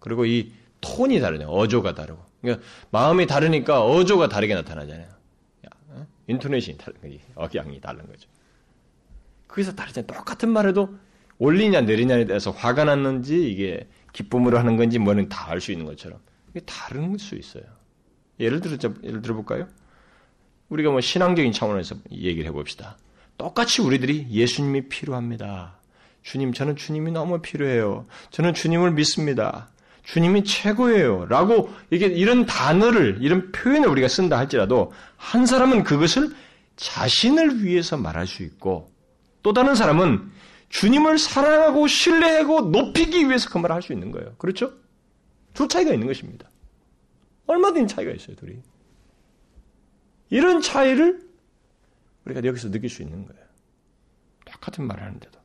그리고 이 톤이 다르네요. 어조가 다르고. 그러니까 마음이 다르니까 어조가 다르게 나타나잖아요. 어? 인토네이션이 다른 거지. 억양이 다른 거죠. 거기서 다르잖아요. 똑같은 말해도 올리냐 내리냐에 대해서 화가 났는지 이게 기쁨으로 하는 건지 뭐는 다 알 수 있는 것처럼 이게 다른 수 있어요. 예를 들어 예를 들어 볼까요? 우리가 뭐 신앙적인 차원에서 얘기를 해봅시다. 똑같이 우리들이 예수님이 필요합니다. 주님, 저는 주님이 너무 필요해요. 저는 주님을 믿습니다. 주님이 최고예요. 라고 이게 이런 단어를, 이런 표현을 우리가 쓴다 할지라도 한 사람은 그것을 자신을 위해서 말할 수 있고 또 다른 사람은 주님을 사랑하고 신뢰하고 높이기 위해서 그 말을 할 수 있는 거예요. 그렇죠? 두 차이가 있는 것입니다. 얼마든지 차이가 있어요, 둘이. 이런 차이를 우리가 여기서 느낄 수 있는 거예요. 똑같은 말을 하는데도.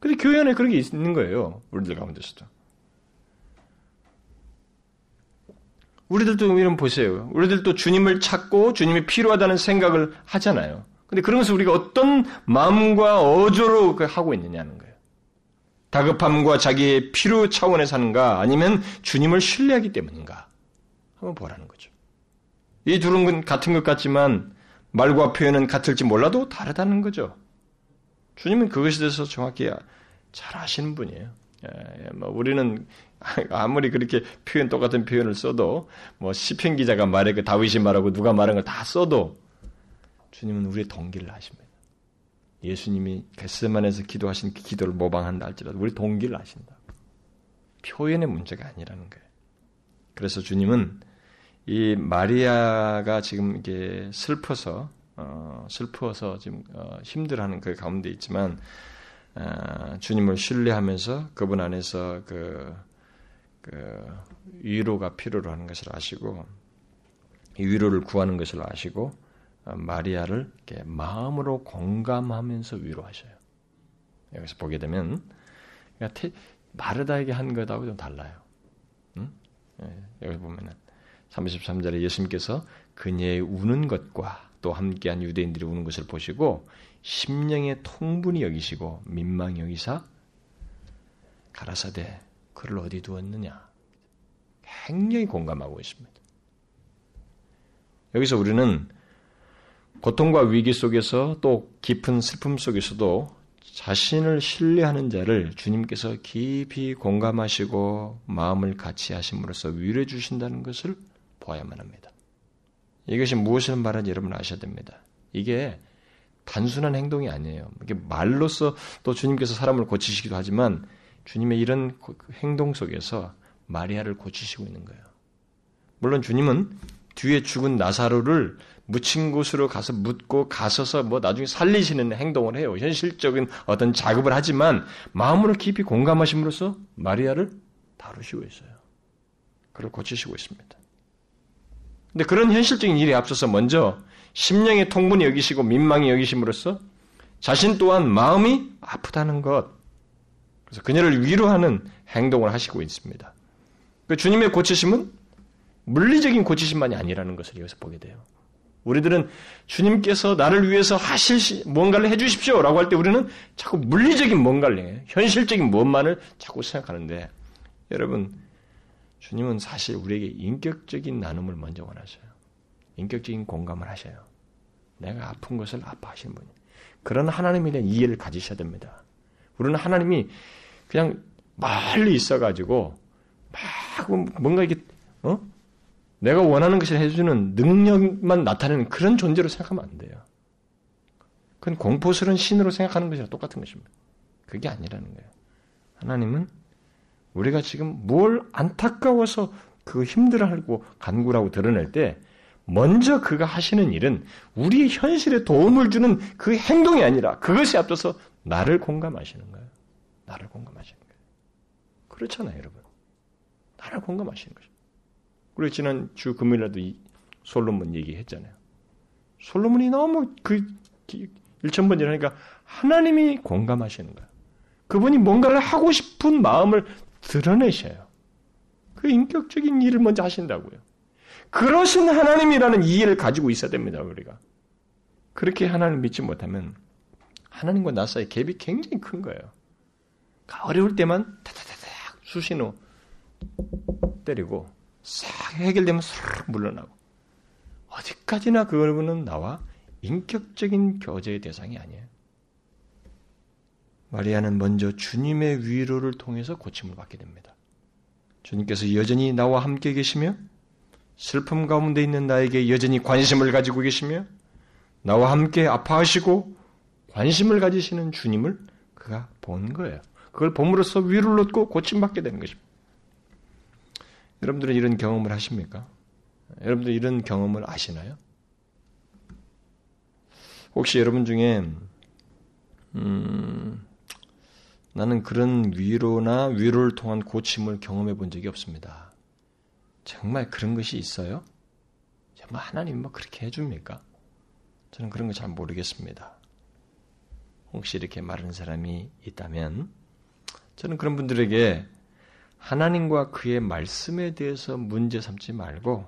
근데 교회 안에 그런 게 있는 거예요. 우리들 가운데서도. 우리들도 이런 보세요. 우리들도 주님을 찾고 주님이 필요하다는 생각을 하잖아요. 근데 것을 우리가 어떤 마음과 어조로 그 하고 있느냐는 거예요. 다급함과 자기의 필요 차원에서 하는가 아니면 주님을 신뢰하기 때문인가 한번 보라는 거죠. 이 둘은 같은 것 같지만 말과 표현은 같을지 몰라도 다르다는 거죠. 주님은 그것에 대해서 정확히 잘 아시는 분이에요. 예, 뭐 우리는 아무리 그렇게 표현 똑같은 표현을 써도 뭐 시편 기자가 말해 그 다윗이 말하고 누가 말한 걸 다 써도 주님은 우리의 동기를 아십니다. 예수님이 겟세만에서 기도하신 그 기도를 모방한다 할지라도 우리 동기를 아신다. 표현의 문제가 아니라는 거예요. 그래서 주님은 이 마리아가 지금 이게 슬퍼서 어, 슬퍼서 지금 어, 힘들어하는 그 가운데 있지만 어, 주님을 신뢰하면서 그분 안에서 그, 그 위로가 필요로 하는 것을 아시고 위로를 구하는 것을 아시고 어, 마리아를 마음으로 공감하면서 위로하셔요. 여기서 보게 되면 그러니까 마르다에게 한 것하고 좀 달라요. 응? 예, 여기 보면은 33절에 예수님께서 그녀의 우는 것과 또 함께한 유대인들이 우는 것을 보시고 심령의 통분이 여기시고 민망히 여기사 가라사대 그를 어디 두었느냐 굉장히 공감하고 있습니다. 여기서 우리는 고통과 위기 속에서 또 깊은 슬픔 속에서도 자신을 신뢰하는 자를 주님께서 깊이 공감하시고 마음을 같이 하심으로써 위로해 주신다는 것을 보아야만 합니다. 이것이 무엇을 말하는지 여러분 아셔야 됩니다. 이게 단순한 행동이 아니에요. 이게 말로써 또 주님께서 사람을 고치시기도 하지만 주님의 이런 행동 속에서 마리아를 고치시고 있는 거예요. 물론 주님은 뒤에 죽은 나사로를 묻힌 곳으로 가서 묻고 가서서 뭐 나중에 살리시는 행동을 해요. 현실적인 어떤 작업을 하지만 마음으로 깊이 공감하심으로써 마리아를 다루시고 있어요. 그를 고치시고 있습니다. 근데 그런 현실적인 일에 앞서서 먼저 심령의 통분이 여기시고 민망히 여기심으로써 자신 또한 마음이 아프다는 것. 그래서 그녀를 위로하는 행동을 하시고 있습니다. 그 주님의 고치심은 물리적인 고치심만이 아니라는 것을 여기서 보게 돼요. 우리들은 주님께서 나를 위해서 하실 뭔가를 해주십시오라고 할 때 우리는 자꾸 물리적인 뭔가를 해, 현실적인 뭔만을 자꾸 생각하는데 여러분 주님은 사실 우리에게 인격적인 나눔을 먼저 원하셔요. 인격적인 공감을 하셔요. 내가 아픈 것을 아파하시는 분이. 그런 하나님에 대한 이해를 가지셔야 됩니다. 우리는 하나님이 그냥 멀리 있어가지고 막 뭔가 이게 어? 내가 원하는 것을 해주는 능력만 나타내는 그런 존재로 생각하면 안 돼요. 그건 공포스러운 신으로 생각하는 것이랑 똑같은 것입니다. 그게 아니라는 거예요. 하나님은 우리가 지금 뭘 안타까워서 그 힘들어하고 간구라고 드러낼 때 먼저 그가 하시는 일은 우리의 현실에 도움을 주는 그 행동이 아니라 그것이 앞서서 나를 공감하시는 거예요. 나를 공감하시는 거예요. 그렇잖아요, 여러분. 나를 공감하시는 거죠. 그리고 지난 주 금요일에도 이 솔로몬 얘기했잖아요. 솔로몬이 너무 그 일천번이라니까 하나님이 공감하시는 거예요. 그분이 뭔가를 하고 싶은 마음을 드러내셔요. 그 인격적인 일을 먼저 하신다고요. 그러신 하나님이라는 이해를 가지고 있어야 됩니다, 우리가. 그렇게 하나님을 믿지 못하면 하나님과 나 사이 갭이 굉장히 큰 거예요. 어려울 때만 타타타닥 수신호 때리고 싹 해결되면 싹 물러나고 어디까지나 그분은 나와 인격적인 교제의 대상이 아니에요. 마리아는 먼저 주님의 위로를 통해서 고침을 받게 됩니다. 주님께서 여전히 나와 함께 계시며 슬픔 가운데 있는 나에게 여전히 관심을 가지고 계시며 나와 함께 아파하시고 관심을 가지시는 주님을 그가 본 거예요. 그걸 봄으로써 위로를 얻고 고침받게 되는 것입니다. 여러분들은 이런 경험을 하십니까? 여러분들 이런 경험을 아시나요? 혹시 여러분 중에 음, 나는 그런 위로나 위로를 통한 고침을 경험해 본 적이 없습니다. 정말 그런 것이 있어요? 정말 하나님 뭐 그렇게 해줍니까? 저는 그런 거 잘 모르겠습니다. 혹시 이렇게 말하는 사람이 있다면 저는 그런 분들에게 하나님과 그의 말씀에 대해서 문제 삼지 말고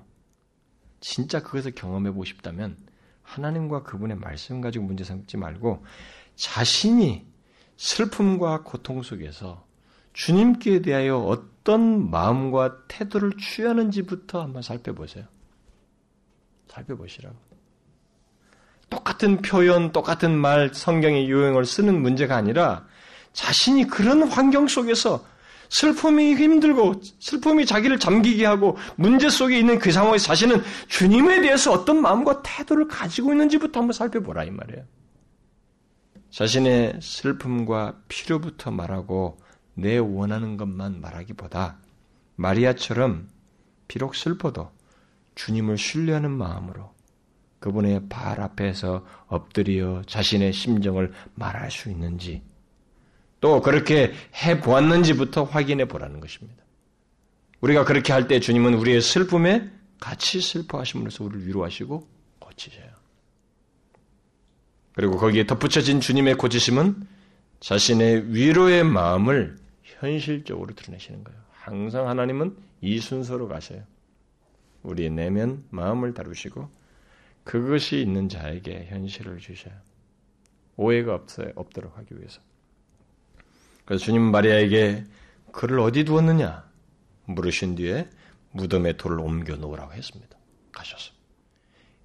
진짜 그것을 경험해 보고 싶다면 하나님과 그분의 말씀 가지고 문제 삼지 말고 자신이 슬픔과 고통 속에서 주님께 대하여 어떤 마음과 태도를 취하는지부터 한번 살펴보세요. 살펴보시라고. 똑같은 표현, 똑같은 말, 성경의 유형을 쓰는 문제가 아니라 자신이 그런 환경 속에서 슬픔이 힘들고 슬픔이 자기를 잠기게 하고 문제 속에 있는 그 상황에서 자신은 주님에 대해서 어떤 마음과 태도를 가지고 있는지부터 한번 살펴보라 이 말이에요. 자신의 슬픔과 필요부터 말하고 내 원하는 것만 말하기보다 마리아처럼 비록 슬퍼도 주님을 신뢰하는 마음으로 그분의 발 앞에서 엎드려 자신의 심정을 말할 수 있는지 또 그렇게 해 보았는지부터 확인해 보라는 것입니다. 우리가 그렇게 할 때 주님은 우리의 슬픔에 같이 슬퍼하심으로써 우리를 위로하시고 고치셔요. 그리고 거기에 덧붙여진 주님의 고치심은 자신의 위로의 마음을 현실적으로 드러내시는 거예요. 항상 하나님은 이 순서로 가셔요. 우리의 내면 마음을 다루시고 그것이 있는 자에게 현실을 주셔요. 오해가 없어요, 없도록 하기 위해서. 그래서 주님 마리아에게 그를 어디 두었느냐 물으신 뒤에 무덤에 돌을 옮겨 놓으라고 했습니다. 가셔서.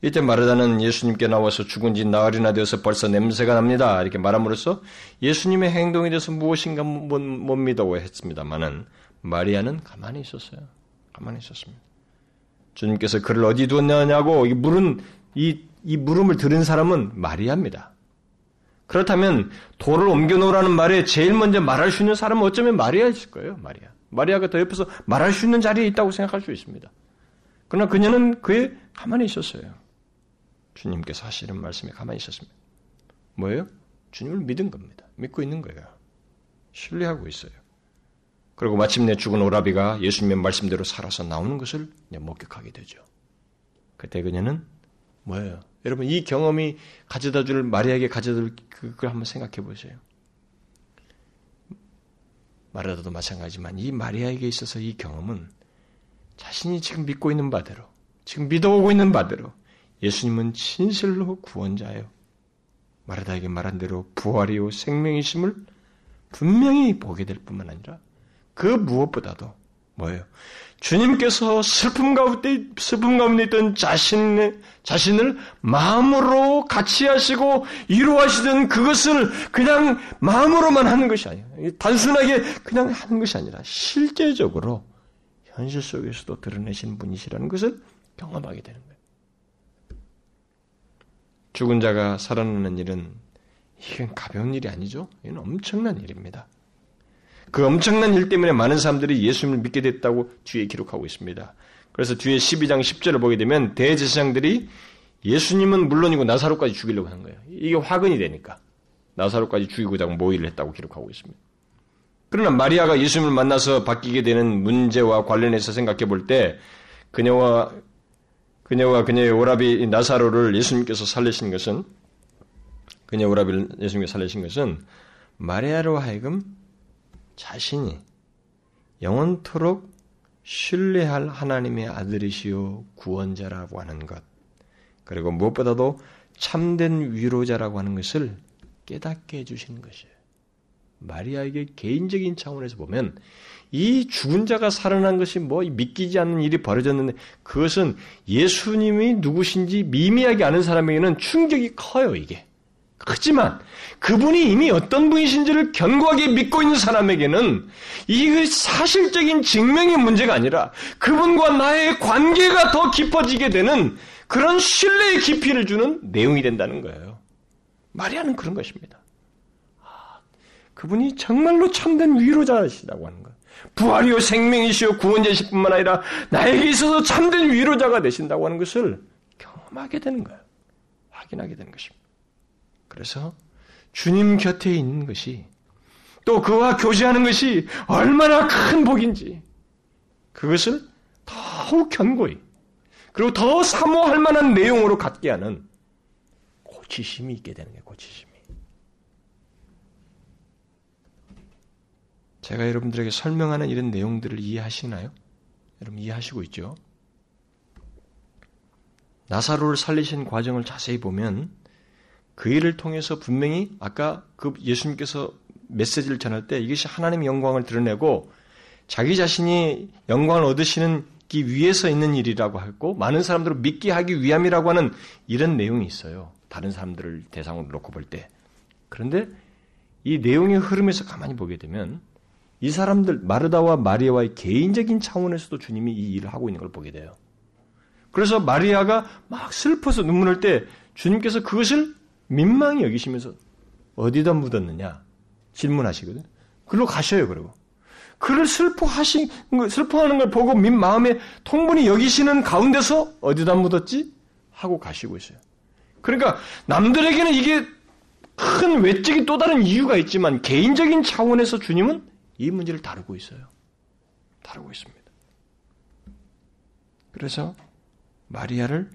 이때 마르다는 예수님께 나와서 죽은 지 나흘이나 되어서 벌써 냄새가 납니다. 이렇게 말함으로써 예수님의 행동에 대해서 무엇인가 못, 못 믿어 했습니다만은 마리아는 가만히 있었어요. 가만히 있었습니다. 주님께서 그를 어디 두었냐고 이 물은 이, 이 물음을 들은 사람은 마리아입니다. 그렇다면 돌을 옮겨 놓으라는 말에 제일 먼저 말할 수 있는 사람은 어쩌면 마리아일 거예요. 마리아. 마리아가 더 옆에서 말할 수 있는 자리에 있다고 생각할 수 있습니다. 그러나 그녀는 그에 가만히 있었어요. 주님께서 하시는 말씀에 가만히 있었습니다. 뭐예요? 주님을 믿은 겁니다. 믿고 있는 거예요. 신뢰하고 있어요. 그리고 마침내 죽은 오라비가 예수님의 말씀대로 살아서 나오는 것을 목격하게 되죠. 그때 그녀는 뭐예요? 여러분 이 경험이 가져다 줄 마리아에게 가져다 줄 그걸 한번 생각해 보세요. 마르다도 마찬가지지만 이 마리아에게 있어서 이 경험은 자신이 지금 믿고 있는 바대로 지금 믿어오고 있는 바대로 예수님은 진실로 구원자예요. 마르다에게 말한 대로 부활이요 생명이심을 분명히 보게 될 뿐만 아니라 그 무엇보다도 뭐예요? 주님께서 슬픔 가운데, 슬픔 가운데 있던 자신, 자신을 마음으로 같이 하시고 이루하시던 그것을 그냥 마음으로만 하는 것이 아니에요. 단순하게 그냥 하는 것이 아니라 실제적으로 현실 속에서도 드러내신 분이시라는 것을 경험하게 되는 거예요. 죽은 자가 살아나는 일은 이건 가벼운 일이 아니죠. 이건 엄청난 일입니다. 그 엄청난 일 때문에 많은 사람들이 예수님을 믿게 됐다고 뒤에 기록하고 있습니다. 그래서 뒤에 12장 10절을 보게 되면 대제사장들이 예수님은 물론이고 나사로까지 죽이려고 한 거예요. 이게 화근이 되니까. 나사로까지 죽이고자 모의를 했다고 기록하고 있습니다. 그러나 마리아가 예수님을 만나서 바뀌게 되는 문제와 관련해서 생각해 볼 때 그녀와 그녀와 그녀의 오라비 나사로를 예수님께서 살리신 것은 그녀 오라비를 예수님께서 살리신 것은 마리아로 하여금 자신이 영원토록 신뢰할 하나님의 아들이시요 구원자라고 하는 것, 그리고 무엇보다도 참된 위로자라고 하는 것을 깨닫게 해주시는 것이에요. 마리아에게 개인적인 차원에서 보면 이 죽은 자가 살아난 것이 뭐 믿기지 않는 일이 벌어졌는데 그것은 예수님이 누구신지 미미하게 아는 사람에게는 충격이 커요, 이게. 크지만 그분이 이미 어떤 분이신지를 견고하게 믿고 있는 사람에게는 이 사실적인 증명의 문제가 아니라 그분과 나의 관계가 더 깊어지게 되는 그런 신뢰의 깊이를 주는 내용이 된다는 거예요. 마리아는 그런 것입니다. 아, 그분이 정말로 참된 위로자시다고 하는 거예요. 부활이요 생명이시요 구원자실 뿐만 아니라 나에게 있어서 참된 위로자가 되신다고 하는 것을 경험하게 되는 거예요. 확인하게 되는 것입니다. 그래서 주님 곁에 있는 것이 또 그와 교제하는 것이 얼마나 큰 복인지 그것을 더욱 견고히 그리고 더 사모할 만한 내용으로 갖게 하는 고치심이 있게 되는 거예요. 고치심이. 제가 여러분들에게 설명하는 이런 내용들을 이해하시나요? 여러분 이해하시고 있죠? 나사로를 살리신 과정을 자세히 보면 그 일을 통해서 분명히 아까 그 예수님께서 메시지를 전할 때 이것이 하나님의 영광을 드러내고 자기 자신이 영광을 얻으시는 기 위해서 있는 일이라고 했고 많은 사람들을 믿게 하기 위함이라고 하는 이런 내용이 있어요. 다른 사람들을 대상으로 놓고 볼 때. 그런데 이 내용의 흐름에서 가만히 보게 되면 이 사람들 마르다와 마리아와의 개인적인 차원에서도 주님이 이 일을 하고 있는 걸 보게 돼요. 그래서 마리아가 막 슬퍼서 눈물 흘때 주님께서 그것을 민망히 여기시면서 어디다 묻었느냐 질문하시거든. 글로 가셔요, 그리고. 그를 슬퍼하신, 슬퍼하는 걸 보고 민 마음에 통분히 여기시는 가운데서 어디다 묻었지? 하고 가시고 있어요. 그러니까 남들에게는 이게 큰 외적인 또 다른 이유가 있지만 개인적인 차원에서 주님은 이 문제를 다루고 있어요. 다루고 있습니다. 그래서 마리아를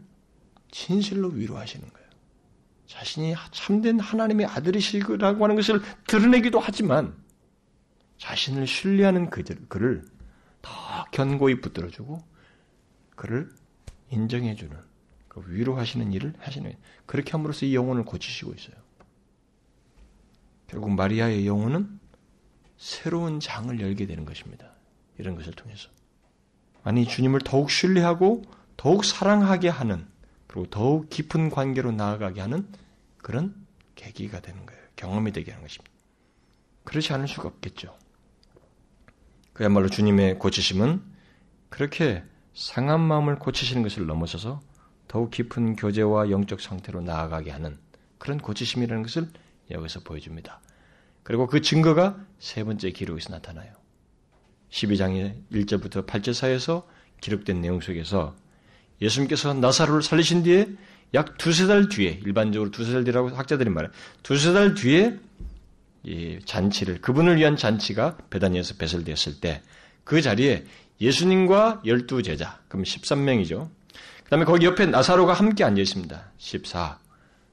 진실로 위로하시는 거예요. 자신이 참된 하나님의 아들이시라고 하는 것을 드러내기도 하지만 자신을 신뢰하는 그를 더 견고히 붙들어주고 그를 인정해주는 그 위로하시는 일을 하시는 그렇게 함으로써 이 영혼을 고치시고 있어요. 결국 마리아의 영혼은 새로운 장을 열게 되는 것입니다. 이런 것을 통해서. 아니 주님을 더욱 신뢰하고 더욱 사랑하게 하는 그리고 더욱 깊은 관계로 나아가게 하는 그런 계기가 되는 거예요. 경험이 되게 하는 것입니다. 그렇지 않을 수가 없겠죠. 그야말로 주님의 고치심은 그렇게 상한 마음을 고치시는 것을 넘어서서 더욱 깊은 교제와 영적 상태로 나아가게 하는 그런 고치심이라는 것을 여기서 보여줍니다. 그리고 그 증거가 세 번째 기록에서 나타나요. 12장의 1절부터 8절 사이에서 기록된 내용 속에서 예수님께서 나사로를 살리신 뒤에 약 두세 달 뒤에 일반적으로 두세 달 뒤라고 학자들이 말해 두세 달 뒤에 이 잔치를 그분을 위한 잔치가 베다니에서 배설되었을 때 그 자리에 예수님과 열두 제자 그럼 13명이죠. 그 다음에 거기 옆에 나사로가 함께 앉아 있습니다. 14.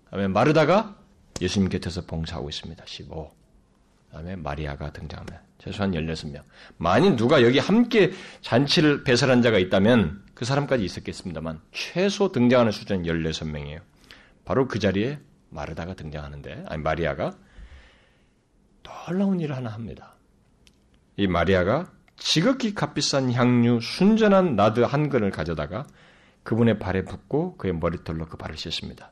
그 다음에 마르다가 예수님 곁에서 봉사하고 있습니다. 15. 그 다음에 마리아가 등장합니다. 최소한 16명. 만일 누가 여기 함께 잔치를 배설한 자가 있다면 그 사람까지 있었겠습니다만 최소 등장하는 수준은 16명이에요. 바로 그 자리에 마르다가 등장하는데 아니 마리아가 놀라운 일을 하나 합니다. 이 마리아가 지극히 값비싼 향유 순전한 나드 한 근을 가져다가 그분의 발에 붓고 그의 머리털로 그 발을 씻습니다.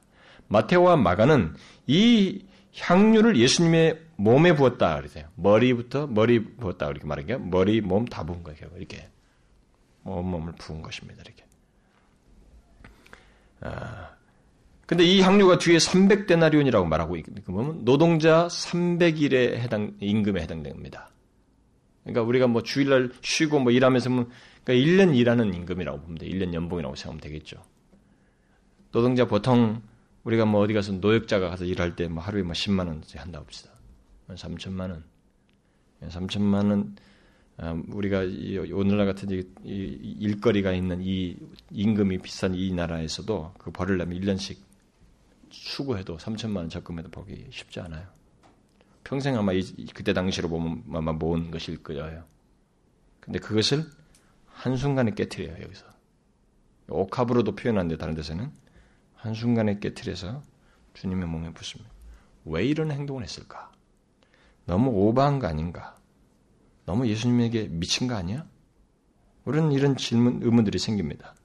마테오와 마가는 이 향유를 예수님의 몸에 부었다 그러세요. 머리부터 머리 부었다 이렇게 말한 게 머리 몸 다 부은 거예요. 이렇게 온몸을 부은 것입니다. 이렇게. 아, 근데 이 향유가 뒤에 300데나리온이라고 말하고 있으면 노동자 300일에 해당 임금에 해당됩니다. 그러니까 우리가 뭐 주일날 쉬고 뭐 일하면서 뭐 그러니까 1년 일하는 임금이라고 보면 돼. 1년 연봉이라고 생각하면 되겠죠. 노동자 보통 우리가 뭐 어디 가서 노역자가 가서 일할 때 뭐 하루에 뭐 10만 원씩 한다 봅시다. 3천만 원. 3천만 원 아, 우리가 오늘날 같은 일거리가 있는 이 임금이 비싼 이 나라에서도 그 벌으려면 1년씩 수고해도 3천만 원 적금해도 보기 쉽지 않아요. 평생 아마 그때 당시로 보면 아마 모은 것일 거예요. 근데 그것을 한순간에 깨뜨려요, 여기서. 옥합으로도 표현하는데 다른 데서는 한순간에 깨뜨려서 주님의 몸에 붙습니다. 왜 이런 행동을 했을까? 너무 오버한 거 아닌가? 너무 예수님에게 미친 거 아니야? 우리는 이런 질문, 의문들이 생깁니다.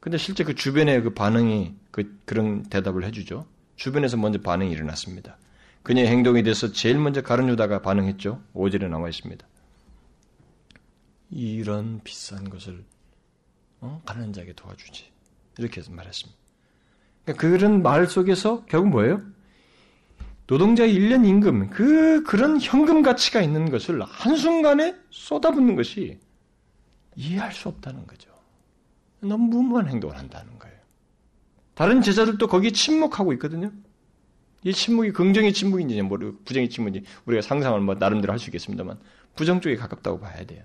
근데 실제 그 주변의 그 반응이 그, 그런 대답을 해주죠. 주변에서 먼저 반응이 일어났습니다. 그녀의 행동에 대해서 제일 먼저 가른 유다가 반응했죠. 5절에 나와 있습니다. 이런 비싼 것을 어? 가난한 자에게 도와주지. 이렇게 해서 말했습니다. 그러니까 그런 말 속에서 결국 뭐예요? 노동자의 1년 임금, 그, 그런 현금 가치가 있는 것을 한순간에 쏟아붓는 것이 이해할 수 없다는 거죠. 너무 무모한 행동을 한다는 거예요. 다른 제자들도 거기에 침묵하고 있거든요. 이 침묵이 긍정의 침묵인지 부정의 침묵인지 우리가 상상을 뭐 나름대로 할 수 있겠습니다만 부정 쪽에 가깝다고 봐야 돼요.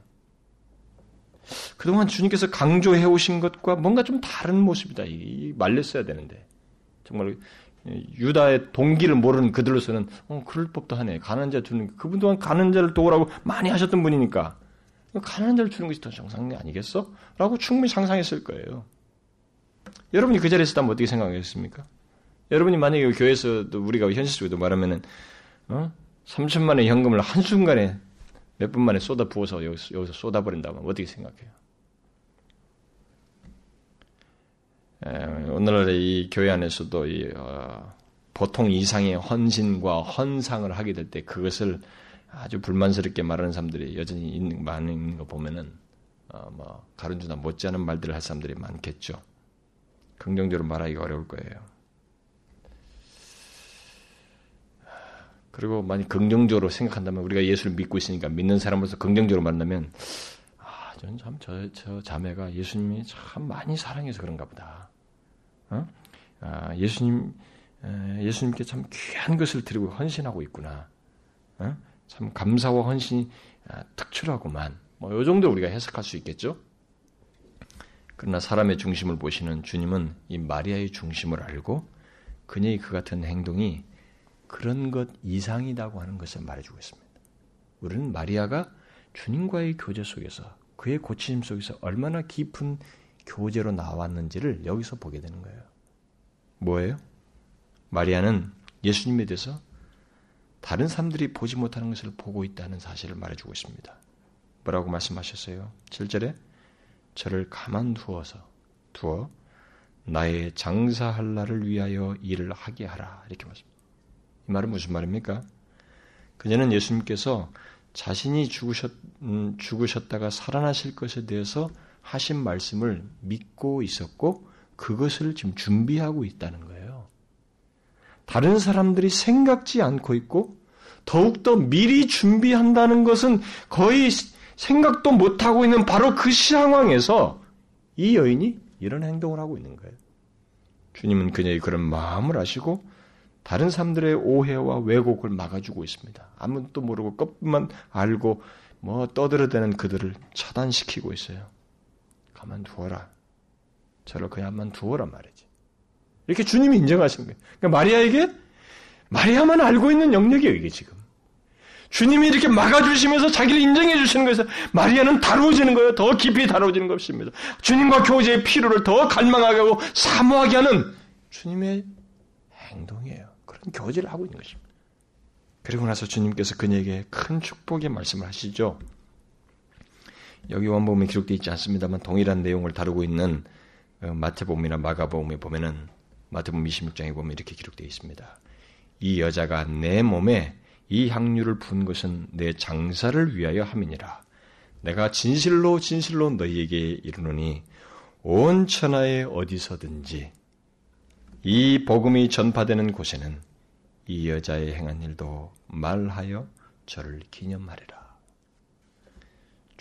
그동안 주님께서 강조해 오신 것과 뭔가 좀 다른 모습이다. 이 말렸어야 되는데 정말 유다의 동기를 모르는 그들로서는 어, 그럴 법도 하네. 가난한 자 주는 그분 또한 가난한 자를 도우라고 많이 하셨던 분이니까 가난한 자를 주는 것이 더 정상이 아니겠어? 라고 충분히 상상했을 거예요. 여러분이 그 자리에 있었다면 어떻게 생각하겠습니까? 여러분이 만약에 교회에서도 우리가 현실 속에도 말하면은 어? 3천만의 현금을 한순간에 몇 분 만에 쏟아 부어서 여기서, 여기서 쏟아버린다면 어떻게 생각해요? 에, 오늘날의 이 교회 안에서도 이, 어, 보통 이상의 헌신과 헌상을 하게 될 때 그것을 아주 불만스럽게 말하는 사람들이 여전히 있는, 많은 거 보면은 어, 뭐 가른주나 못지않은 말들을 할 사람들이 많겠죠. 긍정적으로 말하기가 어려울 거예요. 그리고 만약 긍정적으로 생각한다면 우리가 예수를 믿고 있으니까 믿는 사람으로서 긍정적으로 만나면 아, 저는 참저 저 자매가 예수님이 참 많이 사랑해서 그런가 보다. 어? 아, 예수님 예수님께 참 귀한 것을 드리고 헌신하고 있구나. 어? 참 감사와 헌신이 아, 특출하구만. 뭐, 요 정도 우리가 해석할 수 있겠죠? 그러나 사람의 중심을 보시는 주님은 이 마리아의 중심을 알고 그녀의 그 같은 행동이 그런 것 이상이라고 하는 것을 말해주고 있습니다. 우리는 마리아가 주님과의 교제 속에서 그의 고치심 속에서 얼마나 깊은 교제로 나왔는지를 여기서 보게 되는 거예요. 뭐예요? 마리아는 예수님에 대해서 다른 사람들이 보지 못하는 것을 보고 있다는 사실을 말해주고 있습니다. 뭐라고 말씀하셨어요? 7절에 저를 가만 두어서 두어 나의 장사할 날을 위하여 일을 하게 하라 이렇게 말씀. 이 말은 무슨 말입니까? 그녀는 예수님께서 자신이 죽으셨, 음, 죽으셨다가 살아나실 것에 대해서 하신 말씀을 믿고 있었고 그것을 지금 준비하고 있다는 거예요. 다른 사람들이 생각지 않고 있고 더욱더 미리 준비한다는 것은 거의 생각도 못하고 있는 바로 그 상황에서 이 여인이 이런 행동을 하고 있는 거예요. 주님은 그녀의 그런 마음을 아시고 다른 사람들의 오해와 왜곡을 막아주고 있습니다. 아무것도 모르고 것만 알고 뭐 떠들어대는 그들을 차단시키고 있어요. 가만 두어라. 저를 그야만 두어란 말이지. 이렇게 주님이 인정하신 거예요. 그러니까 마리아에게 마리아만 알고 있는 영역이에요, 이게 지금. 주님이 이렇게 막아주시면서 자기를 인정해 주시는 거에서 마리아는 다루어지는 거예요. 더 깊이 다루어지는 것입니다. 주님과 교제의 필요를 더 갈망하게 하고 사모하게 하는 주님의 행동이에요. 그런 교제를 하고 있는 것입니다. 그리고 나서 주님께서 그녀에게 큰 축복의 말씀을 하시죠. 여기 원복음에 기록되어 있지 않습니다만 동일한 내용을 다루고 있는 어, 마태복음이나 마가복음에 보면은 마태복음 26장에 보면 이렇게 기록되어 있습니다. 이 여자가 내 몸에 이 향유를 푼 것은 내 장사를 위하여 함이니라. 내가 진실로 진실로 너희에게 이르노니 온 천하에 어디서든지 이 복음이 전파되는 곳에는 이 여자의 행한 일도 말하여 저를 기념하리라.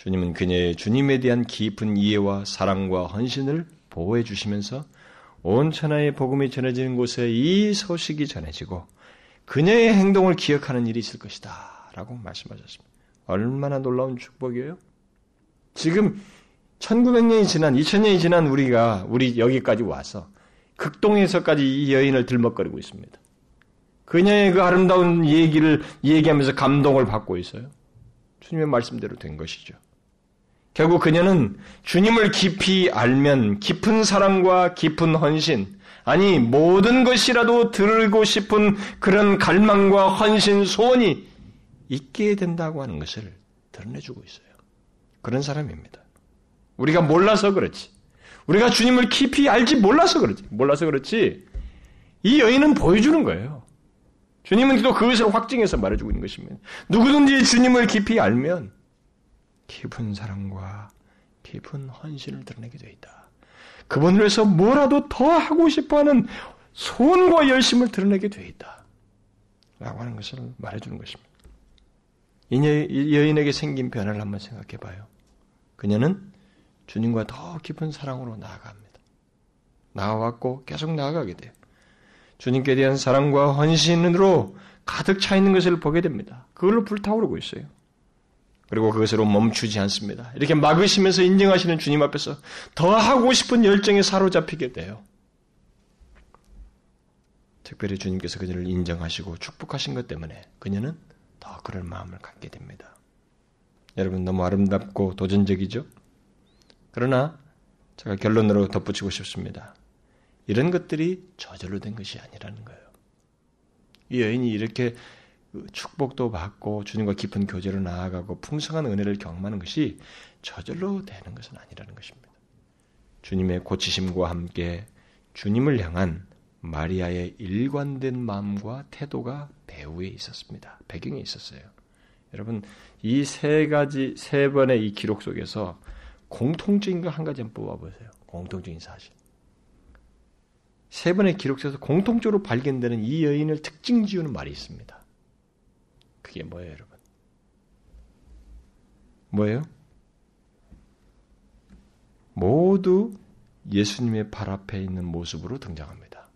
주님은 그녀의 주님에 대한 깊은 이해와 사랑과 헌신을 보호해 주시면서 온 천하의 복음이 전해지는 곳에 이 소식이 전해지고 그녀의 행동을 기억하는 일이 있을 것이다. 라고 말씀하셨습니다. 얼마나 놀라운 축복이에요? 지금 1900년이 지난, 2000년이 지난 우리가, 우리 여기까지 와서 극동에서까지 이 여인을 들먹거리고 있습니다. 그녀의 그 아름다운 얘기를 얘기하면서 감동을 받고 있어요. 주님의 말씀대로 된 것이죠. 결국 그녀는 주님을 깊이 알면 깊은 사랑과 깊은 헌신, 아니 모든 것이라도 들고 싶은 그런 갈망과 헌신, 소원이 있게 된다고 하는 것을 드러내주고 있어요. 그런 사람입니다. 우리가 몰라서 그렇지. 우리가 주님을 깊이 알지 몰라서 그렇지. 몰라서 그렇지. 이 여인은 보여주는 거예요. 주님은 또 그것을 확증해서 말해주고 있는 것입니다. 누구든지 주님을 깊이 알면 깊은 사랑과 깊은 헌신을 드러내게 되어 있다. 그분을 위해서 뭐라도 더 하고 싶어하는 소원과 열심을 드러내게 되어 있다. 라고 하는 것을 말해주는 것입니다. 이 여인에게 생긴 변화를 한번 생각해 봐요. 그녀는 주님과 더 깊은 사랑으로 나아갑니다. 나아왔고 계속 나아가게 돼요. 주님께 대한 사랑과 헌신으로 가득 차 있는 것을 보게 됩니다. 그걸로 불타오르고 있어요. 그리고 그것으로 멈추지 않습니다. 이렇게 막으시면서 인정하시는 주님 앞에서 더 하고 싶은 열정에 사로잡히게 돼요. 특별히 주님께서 그녀를 인정하시고 축복하신 것 때문에 그녀는 더 그럴 마음을 갖게 됩니다. 여러분 너무 아름답고 도전적이죠? 그러나 제가 결론으로 덧붙이고 싶습니다. 이런 것들이 저절로 된 것이 아니라는 거예요. 이 여인이 이렇게 축복도 받고 주님과 깊은 교제로 나아가고 풍성한 은혜를 경험하는 것이 저절로 되는 것은 아니라는 것입니다. 주님의 고치심과 함께 주님을 향한 마리아의 일관된 마음과 태도가 배후에 있었습니다. 배경에 있었어요. 여러분, 이 세 가지, 세 번의 이 기록 속에서 공통적인 거 한 가지 한번 뽑아보세요. 공통적인 사실. 세 번의 기록 속에서 공통적으로 발견되는 이 여인을 특징 지우는 말이 있습니다. 그게 뭐예요, 여러분? 뭐예요? 모두 예수님의 발 앞에 있는 모습으로 등장합니다.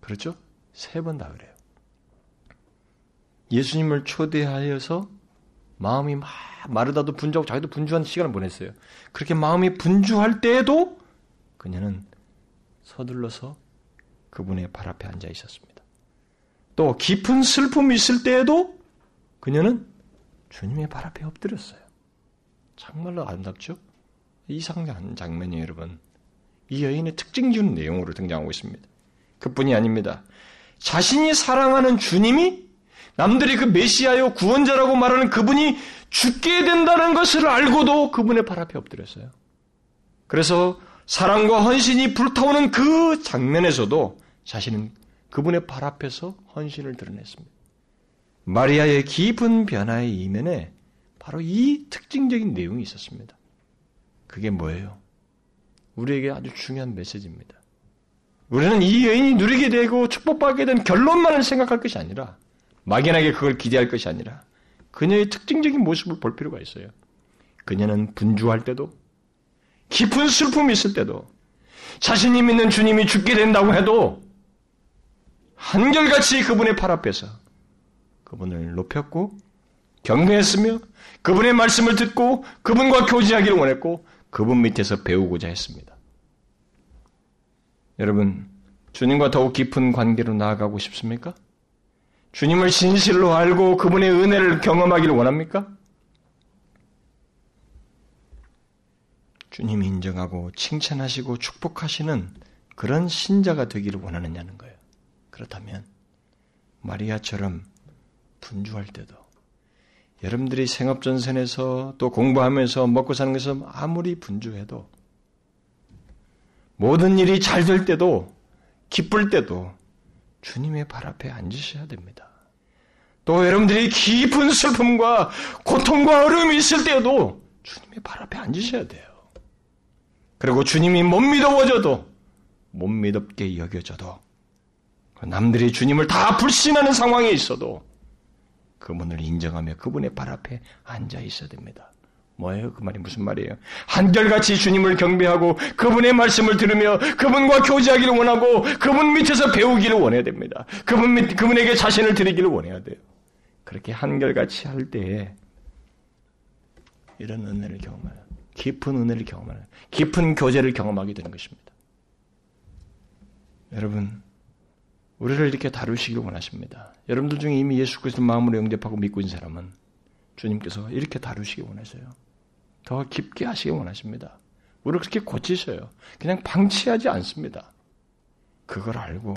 그렇죠? 세 번 다 그래요. 예수님을 초대하여서 마음이 막 마르다도 분주하고 자기도 분주한 시간을 보냈어요. 그렇게 마음이 분주할 때에도 그녀는 서둘러서 그분의 발 앞에 앉아 있었습니다. 또 깊은 슬픔이 있을 때에도 그녀는 주님의 발 앞에 엎드렸어요. 정말로 아름답죠? 이상한 장면이에요, 여러분. 이 여인의 특징 주는 내용으로 등장하고 있습니다. 그뿐이 아닙니다. 자신이 사랑하는 주님이 남들이 그 메시아요 구원자라고 말하는 그분이 죽게 된다는 것을 알고도 그분의 발 앞에 엎드렸어요. 그래서 사랑과 헌신이 불타오는 그 장면에서도 자신은 그분의 발 앞에서 헌신을 드러냈습니다. 마리아의 깊은 변화의 이면에 바로 이 특징적인 내용이 있었습니다. 그게 뭐예요? 우리에게 아주 중요한 메시지입니다. 우리는 이 여인이 누리게 되고 축복받게 된 결론만을 생각할 것이 아니라 막연하게 그걸 기대할 것이 아니라 그녀의 특징적인 모습을 볼 필요가 있어요. 그녀는 분주할 때도 깊은 슬픔이 있을 때도 자신이 믿는 주님이 죽게 된다고 해도 한결같이 그분의 팔 앞에서 그분을 높였고 경배했으며 그분의 말씀을 듣고 그분과 교제하기를 원했고 그분 밑에서 배우고자 했습니다. 여러분, 주님과 더욱 깊은 관계로 나아가고 싶습니까? 주님을 진실로 알고 그분의 은혜를 경험하기를 원합니까? 주님이 인정하고 칭찬하시고 축복하시는 그런 신자가 되기를 원하느냐는 거예요. 그렇다면 마리아처럼 분주할 때도 여러분들이 생업전선에서 또 공부하면서 먹고 사는 것에서 아무리 분주해도 모든 일이 잘 될 때도 기쁠 때도 주님의 발 앞에 앉으셔야 됩니다. 또 여러분들이 깊은 슬픔과 고통과 어려움이 있을 때에도 주님의 발 앞에 앉으셔야 돼요. 그리고 주님이 못 믿어워져도 못 믿었게 여겨져도 남들이 주님을 다 불신하는 상황에 있어도 그분을 인정하며 그분의 발 앞에 앉아 있어야 됩니다. 뭐예요? 그 말이 무슨 말이에요? 한결같이 주님을 경배하고 그분의 말씀을 들으며 그분과 교제하기를 원하고 그분 밑에서 배우기를 원해야 됩니다. 그분 밑, 그분에게 자신을 드리기를 원해야 돼요. 그렇게 한결같이 할 때에 이런 은혜를 경험하는, 깊은 은혜를 경험하는, 깊은 교제를 경험하게 되는 것입니다. 여러분, 우리를 이렇게 다루시길 원하십니다. 여러분들 중에 이미 예수 그리스도 마음으로 영접하고 믿고 있는 사람은 주님께서 이렇게 다루시기 원하세요. 더 깊게 하시기 원하십니다. 우리를 그렇게 고치셔요. 그냥 방치하지 않습니다. 그걸 알고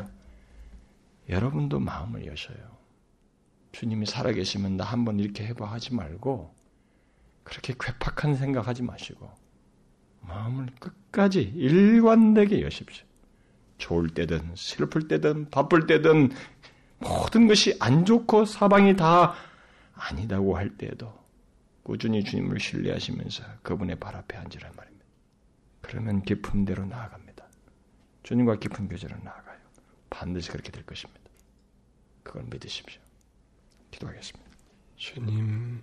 여러분도 마음을 여셔요. 주님이 살아계시면 나 한번 이렇게 해봐 하지 말고 그렇게 괴팍한 생각하지 마시고 마음을 끝까지 일관되게 여십시오. 좋을 때든 슬플 때든 바쁠 때든 모든 것이 안 좋고 사방이 다 아니다고 할 때에도 꾸준히 주님을 신뢰하시면서 그분의 발 앞에 앉으란 말입니다. 그러면 깊음대로 나아갑니다. 주님과 깊은 교제로 나아가요. 반드시 그렇게 될 것입니다. 그걸 믿으십시오. 기도하겠습니다. 주님,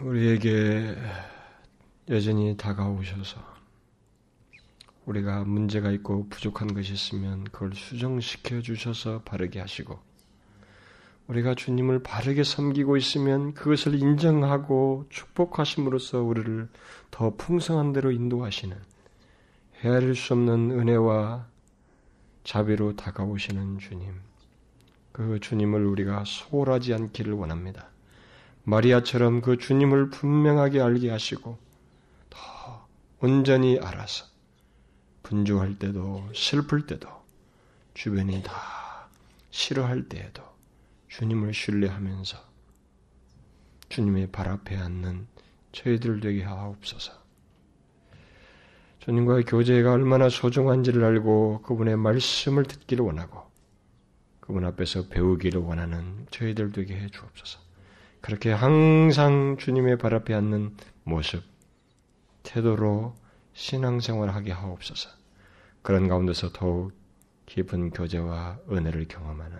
우리에게 여전히 다가오셔서 우리가 문제가 있고 부족한 것이 있으면 그걸 수정시켜 주셔서 바르게 하시고 우리가 주님을 바르게 섬기고 있으면 그것을 인정하고 축복하심으로써 우리를 더 풍성한 대로 인도하시는 헤아릴 수 없는 은혜와 자비로 다가오시는 주님. 그 주님을 우리가 소홀하지 않기를 원합니다. 마리아처럼 그 주님을 분명하게 알게 하시고 더 온전히 알아서 분주할 때도 슬플 때도 주변이 다 싫어할 때에도 주님을 신뢰하면서 주님의 발 앞에 앉는 저희들 되게 하옵소서. 주님과의 교제가 얼마나 소중한지를 알고 그분의 말씀을 듣기를 원하고 그분 앞에서 배우기를 원하는 저희들 되게 해 주옵소서. 그렇게 항상 주님의 발 앞에 앉는 모습, 태도로 신앙생활을 하게 하옵소서. 그런 가운데서 더욱 깊은 교제와 은혜를 경험하는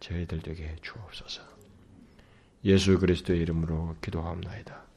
저희들 되게 주옵소서. 예수 그리스도의 이름으로 기도하옵나이다.